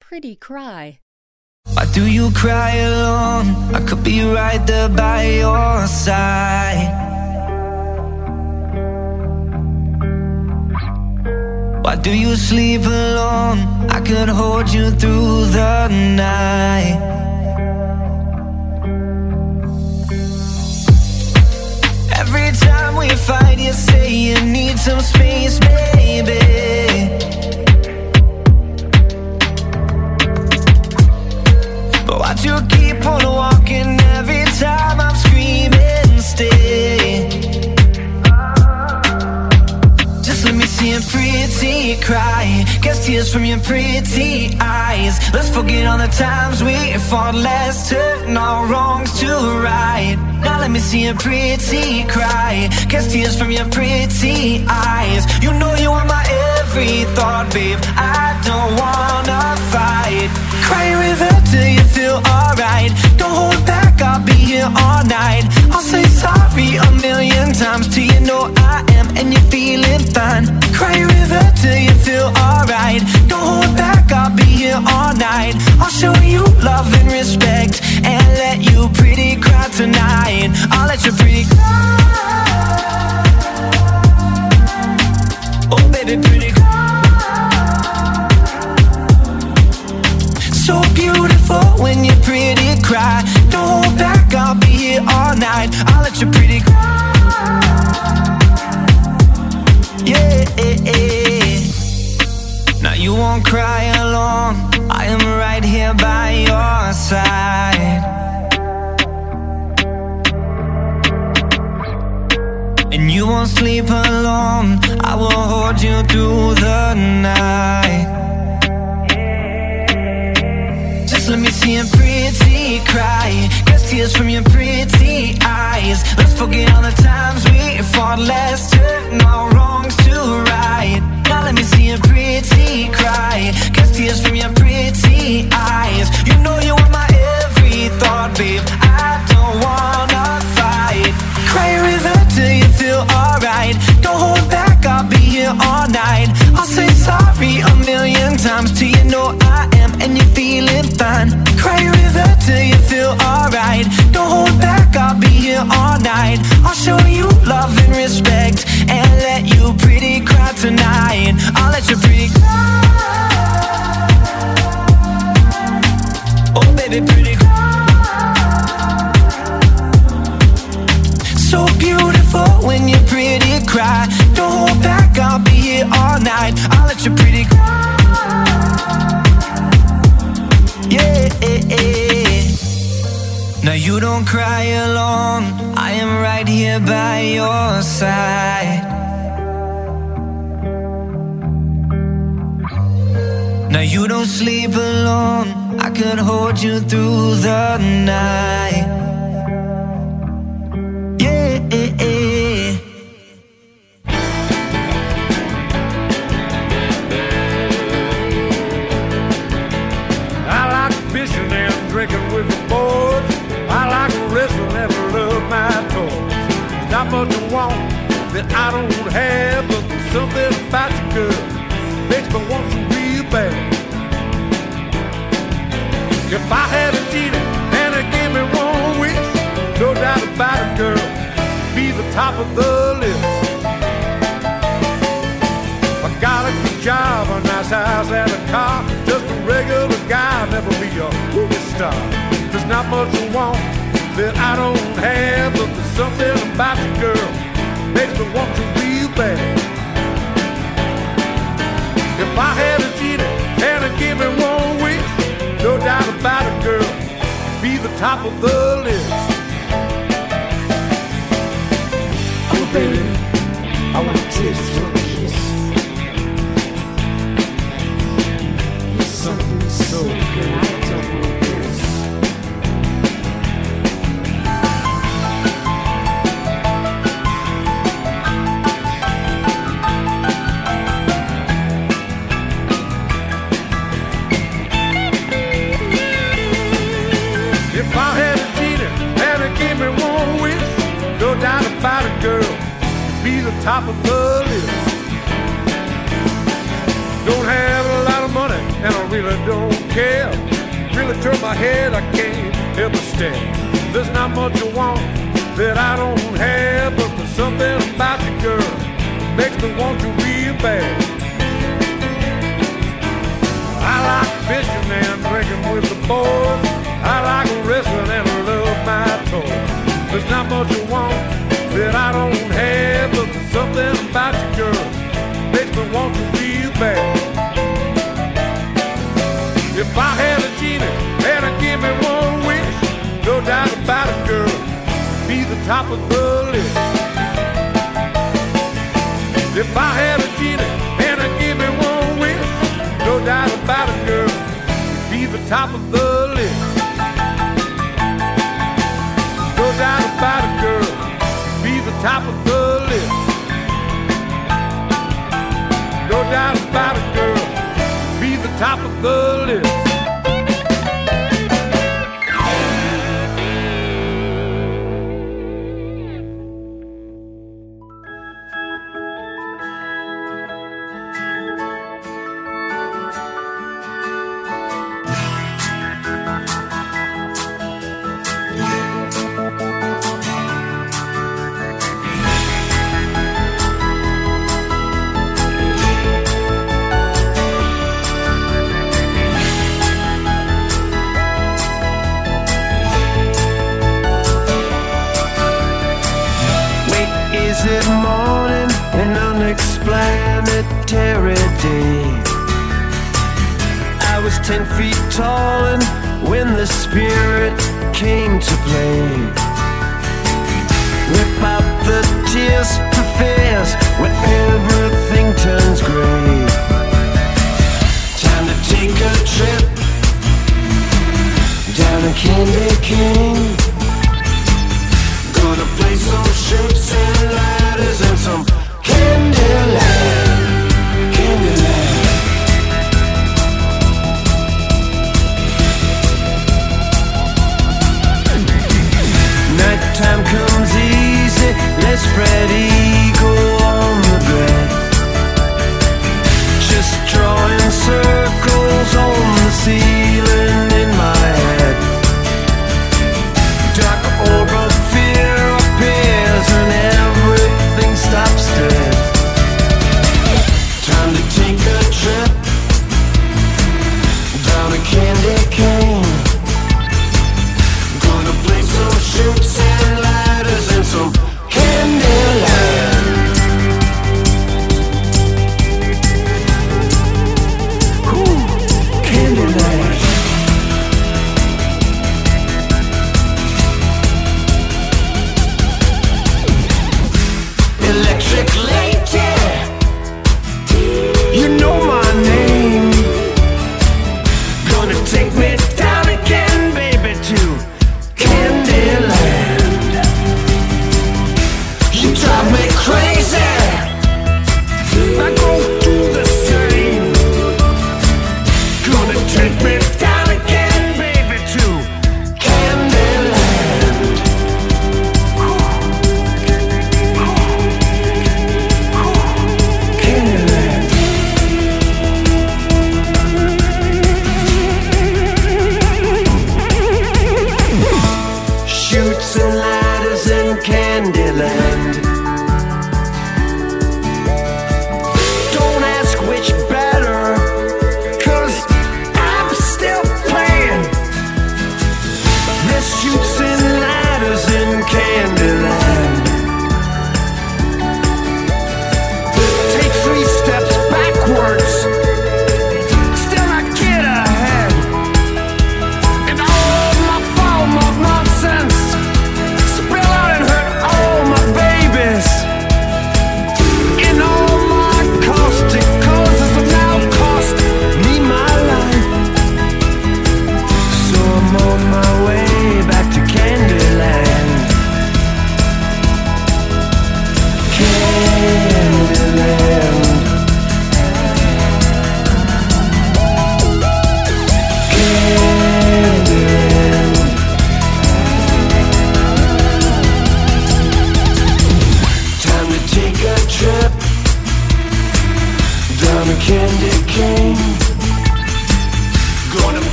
Pretty Cry.
Why do you cry alone? I could be right there by your side. Why do you sleep alone? I could hold you through the night. Every time we fight, you say you need some space, baby. But why'd you keep on walking every time I'm screaming, stay? Just let see a pretty cry. Guess tears from your pretty eyes. Let's forget all the times we fought. Let's turn our wrongs to right. Now let me see a pretty cry. Guess tears from your pretty eyes. You know you are my every thought, babe. I don't wanna fight. Cry a river till you feel alright. Don't hold back, I'll be here all night. I'll say sorry a million times till you know I am and you're feeling fine. Cry a river till you feel alright. Don't hold back, I'll be here all night. I'll show you love and respect and let you pretty cry tonight. I'll let you pretty cry. Oh, baby, pretty cry So beautiful when you pretty cry. Don't hold back, I'll be here all night. I'll let you pretty cry. Yeah. Now you won't cry alone. I am right here by your side. And you won't sleep alone. I will hold you through the night. Just let me see a pretty cry. Cause tears from your pretty eyes. Let's forget all the times we fought. Let's turn our wrongs to right. Now let me see a pretty cry. Cause tears from your pretty eyes. You know you are my every thought, babe. I don't wanna fight. Cry a river till you feel alright. Don't hold back, I'll be here all night. Sorry a million times till you know I am and you're feeling fine. Cry river till you feel alright. Don't hold back, I'll be here all night. I'll show you love and respect and let you pretty cry tonight. I'll let you pretty cry. Oh, baby, pretty cry. So beautiful when you pretty cry. Don't here all night. I'll let you pretty cry. Yeah. Eh, eh. Now you don't cry alone. I am right here by your side. Now you don't sleep alone. I could hold you through the night.
Much I want that I don't have, but there's something about you, girl, makes me want you real bad. If I had a genie and it gave me one wish, no doubt about it, girl, be the top of the list. I got a good job, a nice house and a car. Just a regular guy, never be a movie star. There's not much I want that I don't have, but something about you, girl, makes me want you real bad. If I had a genie and gave me one wish, no doubt about it, girl, be the top of the list. Oh, baby, I want to taste your kiss. You're something so good, I don't know doubt about it, girl, be the top of the list. Don't have a lot of money and I really don't care. Really turn my head, I can't help but stare. There's not much I want that I don't have, but there's something about you, girl, that makes me want you real bad. I like fishing and drinking with the boys. I like wrestling and I love my toys. There's not much I want that I don't have, but there's something about you, girl, makes me want you real bad. If I had a genie and it give me one wish, no doubt about it, girl, be the top of the list. If I had a genie and it give me one wish, no doubt about it, girl, be the top of the list. No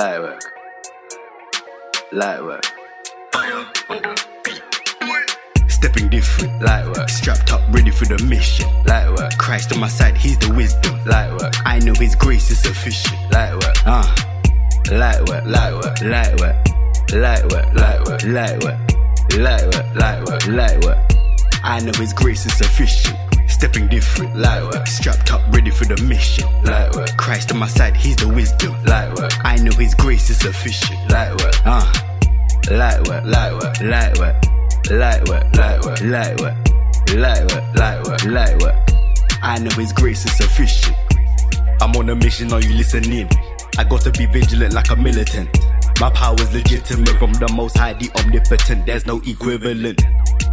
Light work. Light work.
Stepping different,
Light work.
strapped up, ready for the mission.
Light work.
Christ on my side, He's the wisdom.
Light work.
I know His grace is sufficient.
Light work.
Ah,
Light work. Light work.
light work,
Light work. Light work.
light work,
Light work. Light work.
light work. I know His grace is sufficient. Stepping different,
Light work.
strapped up, ready for the mission.
Light work.
Christ on my side, He's the wisdom.
Light work.
I know His grace is sufficient.
Light work.
Ah,
Light work. Light work.
light work,
Light work. Light work.
light work,
Light work. Light work.
light work. I know His grace is sufficient. I'm on a mission, are you listening? I gotta be vigilant like a militant. My power's legitimate from the most high, the omnipotent. There's no equivalent.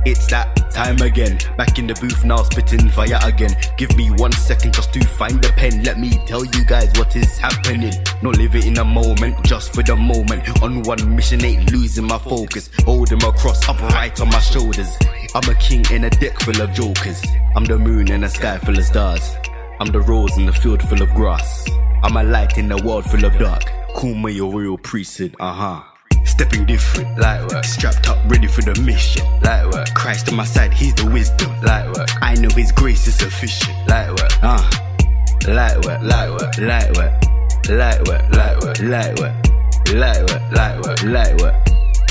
It's that time again. Back in the booth now, spitting fire again. Give me one second just to find the pen. Let me tell you guys what is happening. Not living in a moment, just for the moment. On one mission, ain't losing my focus. Holding my cross upright on my shoulders. I'm a king in a deck full of jokers. I'm the moon in a sky full of stars. I'm the rose in the field full of grass. I'm a light in a world full of dark. Me your royal priesthood, uh huh. Stepping different, light work. Strapped up, ready for the mission, light work. Christ on my side, he's the wisdom, light work. I know his grace is sufficient, light work. Uh, light work, light work, light work, light work, light work, light work, light work, light work, light work.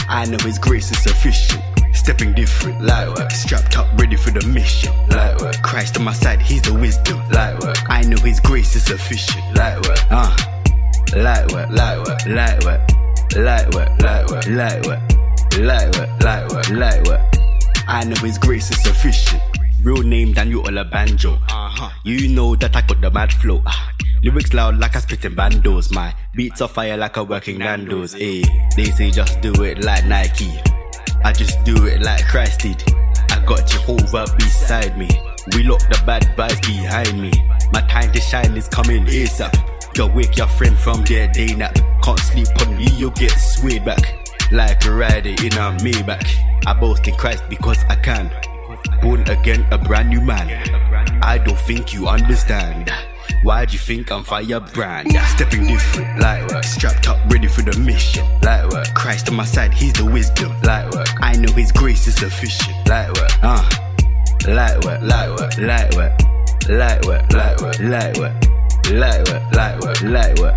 I know his grace is sufficient. Stepping different, light work. Strapped up, ready for the mission, light work. Christ on my side, he's the wisdom, light work. I know his grace is sufficient, light work. Uh, light work, light work, light work, light work, light work, light work, light work, light work, light work. I know his grace is sufficient. Real name Daniel Olabanjo. Uh-huh. You know that I got the mad flow. Ah, Lyrics loud like I spitting bandos. My beats are fire like a working Nando's. Ayy, they say just do it like Nike. I just do it like Christ did. I got Jehovah beside me. We lock the bad vibes behind me. My time to shine is coming ASAP. Go wake your friend from their day nap. Can't sleep on me, you'll get swayed back. Like a rider in a Maybach. I boast in Christ because I can. Born again, a brand new man. I don't think you understand. Why'd you think I'm firebrand? Stepping different, light work. Strapped up, ready for the mission, light work. Christ on my side, he's the wisdom, light work. I know his grace is sufficient, light work. Uh, light work, light work, light work, light work, light work, light work, light work, light work, light work, light work.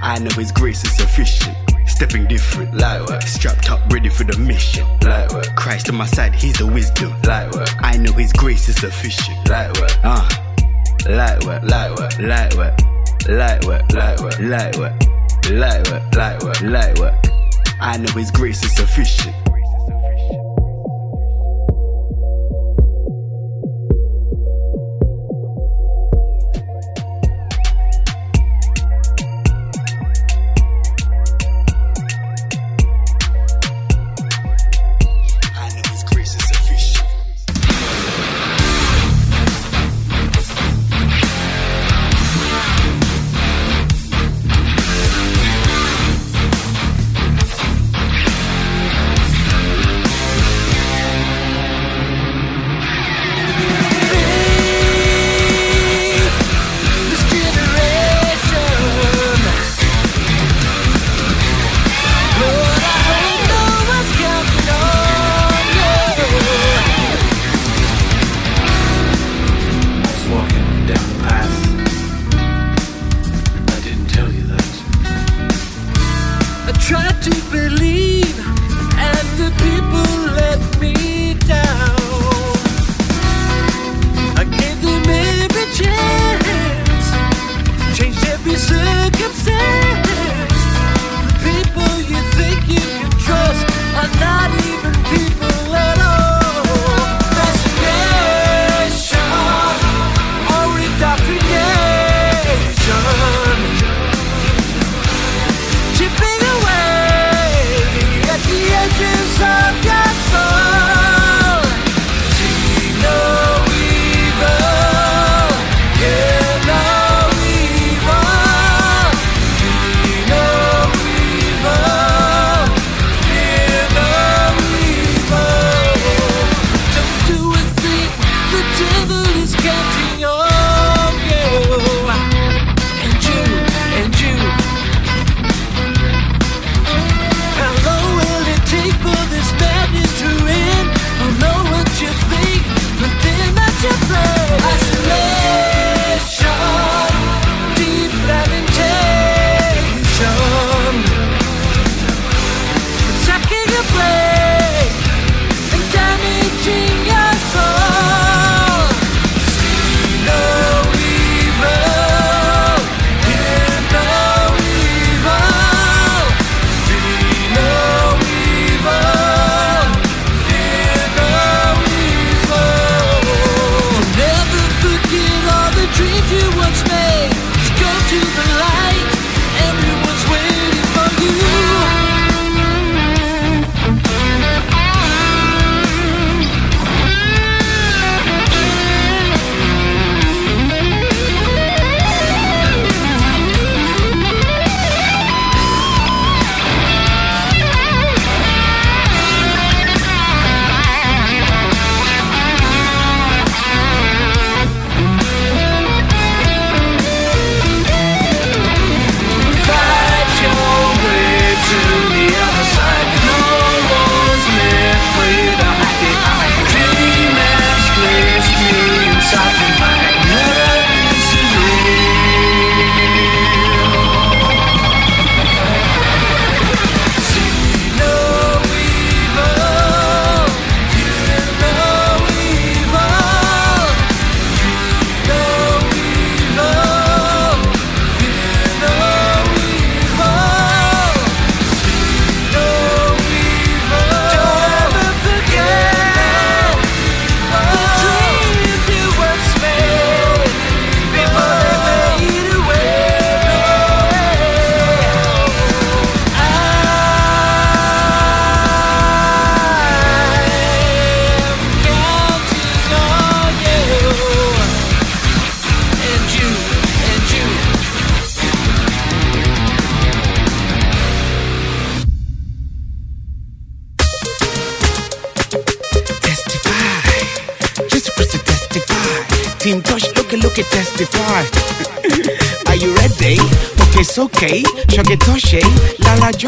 I know his grace is sufficient. Stepping different, light work. Strapped up, ready for the mission, light work. Christ on my side, he's the wisdom, light work. I know his grace is sufficient, light work. Uh, light work, light work, light work. Light work, light work, light work. Light work, light work, light work. I know his grace is sufficient.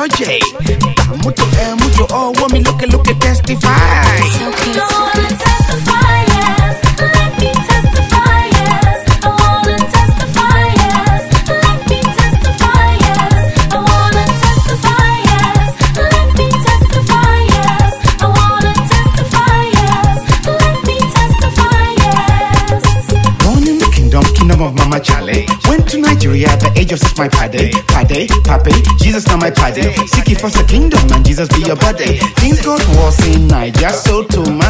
George. Mucho, eh, mucho, oh, me look at, look at, testify. Born in the kingdom, kingdom of Mama Chale. Went to Nigeria the age of six, my paddy. Paddy. Seek ye first the kingdom and Jesus be your body. Things got worse in Nigeria, so tomatoes at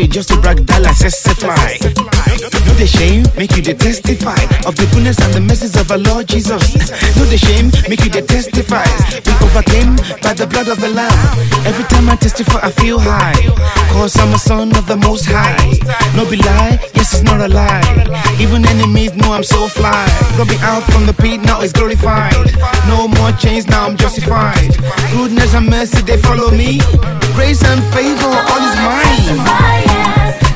just to brag Dallas testify. No the shame, make you the testify of the goodness and the mercies of our Lord Jesus. No the shame, make you the testify. We overcame by the blood of the Lamb. Every time I testify, I feel high. Cause I'm a son of the Most High. No be lie, yes it's not a lie. Even enemies know I'm so fly. Got me out from the pit, now it's glorified. No more chains, now I'm justified. Goodness and mercy, they follow me. Grace and favor, all is mine.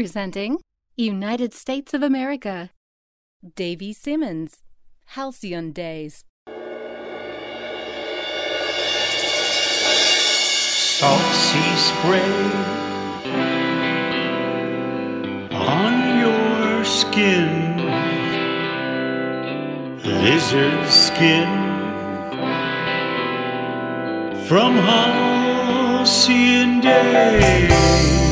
Song representing United States of America. Davie Simmons, Halcyon Days.
Salt sea spray on your skin, lizard skin from halcyon days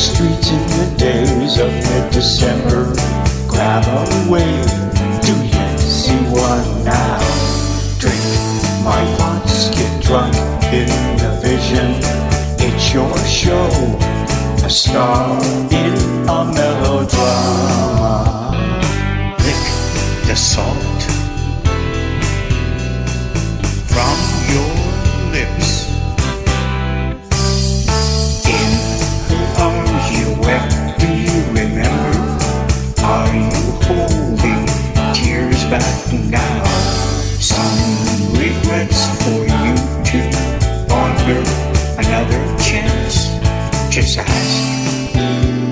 streets in the days of mid-December. Grab a wave, do you see one now? Drink my thoughts, get drunk in the vision. It's your show, a star in a melodrama. Lick the salt from now? Some regrets for you to wander another chance just ask,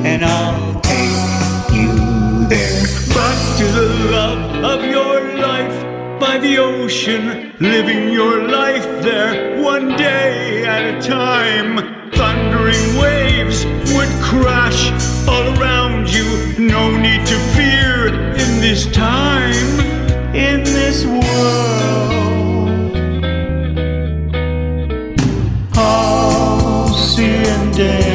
and I'll take you there. Back to the love of your life by the ocean, living your life there one day at a time. Thundering waves would crash all around you. No need to fear in this time, in this world. Halcyon days,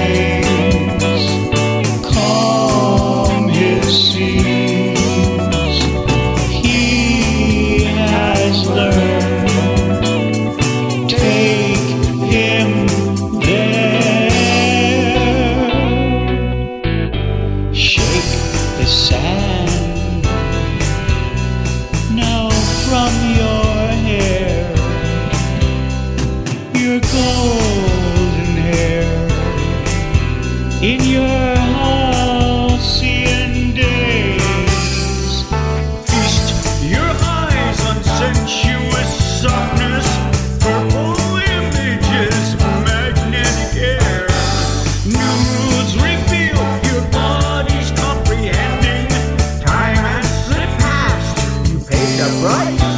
paid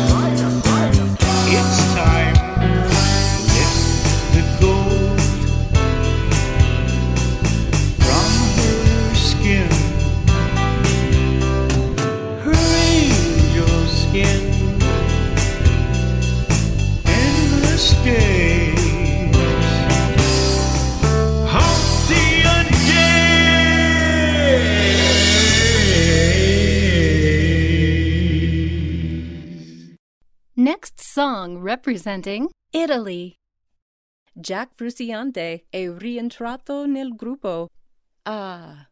representing Italy. Jack Frusciante è rientrato nel gruppo. Ah.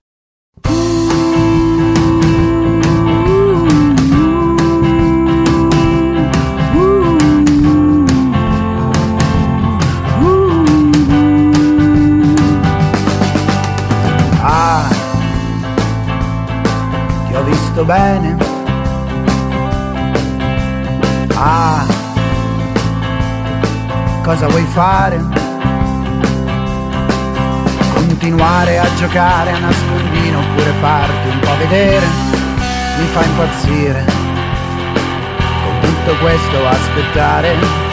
Ah, ti ho visto bene. Ah, cosa vuoi fare? Continuare a giocare a nascondino oppure farti un po' vedere? Mi fa impazzire. Con tutto questo aspettare.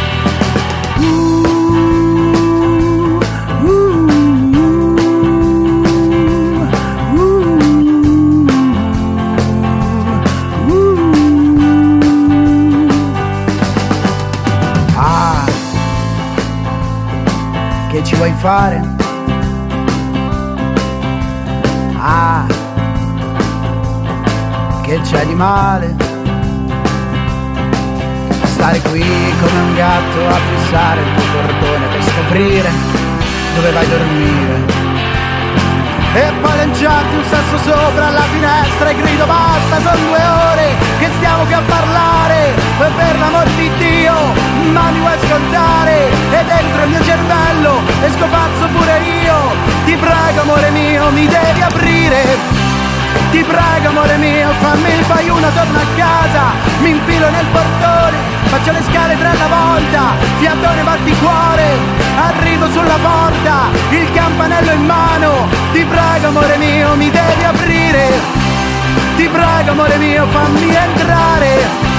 Che ci vuoi fare? Ah, che c'è di male? Stare qui come un gatto a fissare il tuo portone per scoprire dove vai a dormire. E poi lanciarti un sasso sopra la finestra e grido basta, sono due ore che stiamo qui a parlare. E per l'amor di Dio, ma mi vuoi ascoltare? E dentro il mio cervello esco pazzo pure io. Ti prego amore mio, mi devi aprire ti prego amore mio, fammi il paiuno, torno a casa. Mi infilo nel portone, faccio le scale tre alla volta. Fiatone batti cuore, arrivo sulla porta. Il campanello in mano. Ti prego amore mio, mi devi aprire. Ti prego amore mio, fammi entrare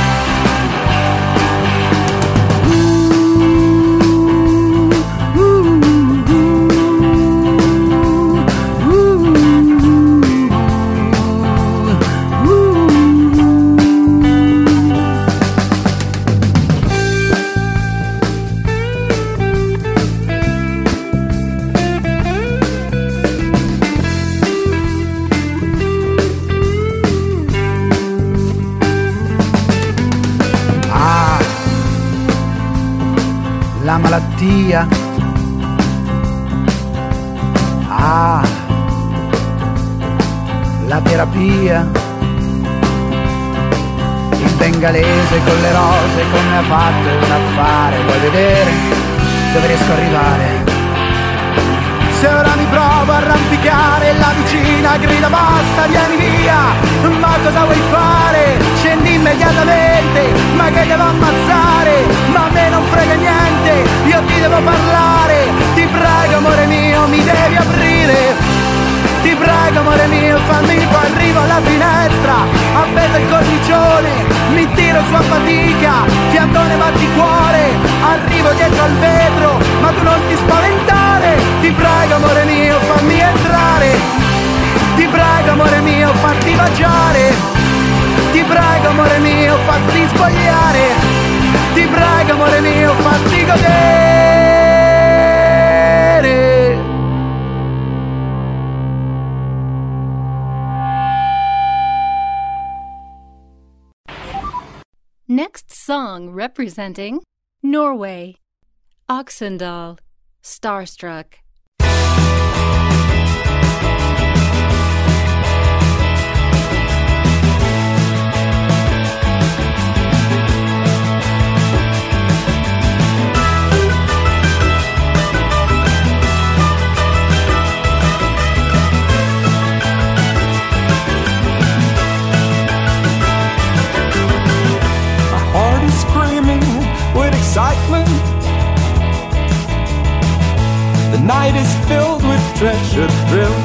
malattia. Ah, la terapia. Il bengalese con le rose come ha fatto un affare. Vuoi vedere dove riesco a arrivare? Se ora mi provo a arrampicare la vicina grida basta vieni via Ma cosa vuoi fare? Immediatamente Ma che devo ammazzare? Ma a me non frega niente Io ti devo parlare. Ti prego amore mio mi devi aprire. Fammi poi arrivo alla finestra. Appeso il cornicione mi tiro su a fatica. Fiatone batti cuore arrivo dietro al vetro ma tu non ti spaventare. Ti prego amore mio fammi entrare. Ti prego amore mio fatti baciare ti prego amore mio fatti ti prego amore mio fatti godere
Next song representing Norway. Oxendal. Starstruck.
Night is filled with treasure thrill.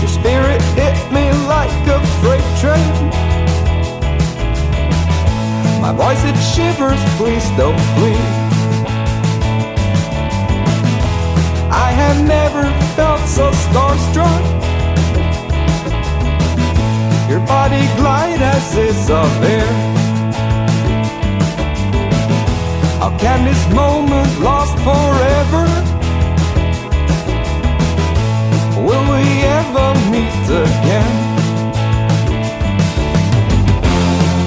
Your spirit hit me like a freight train. My voice it shivers, please don't flee. I have never felt so starstruck. Your body glide as is of air. How can this moment last forever? Will we ever meet again?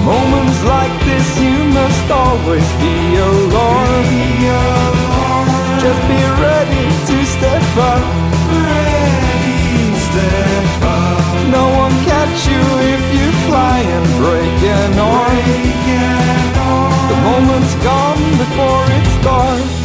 Moments like this, you must always be alone. Just be ready to step up. No one catch you if you fly and break an arm. The moment's gone before it starts.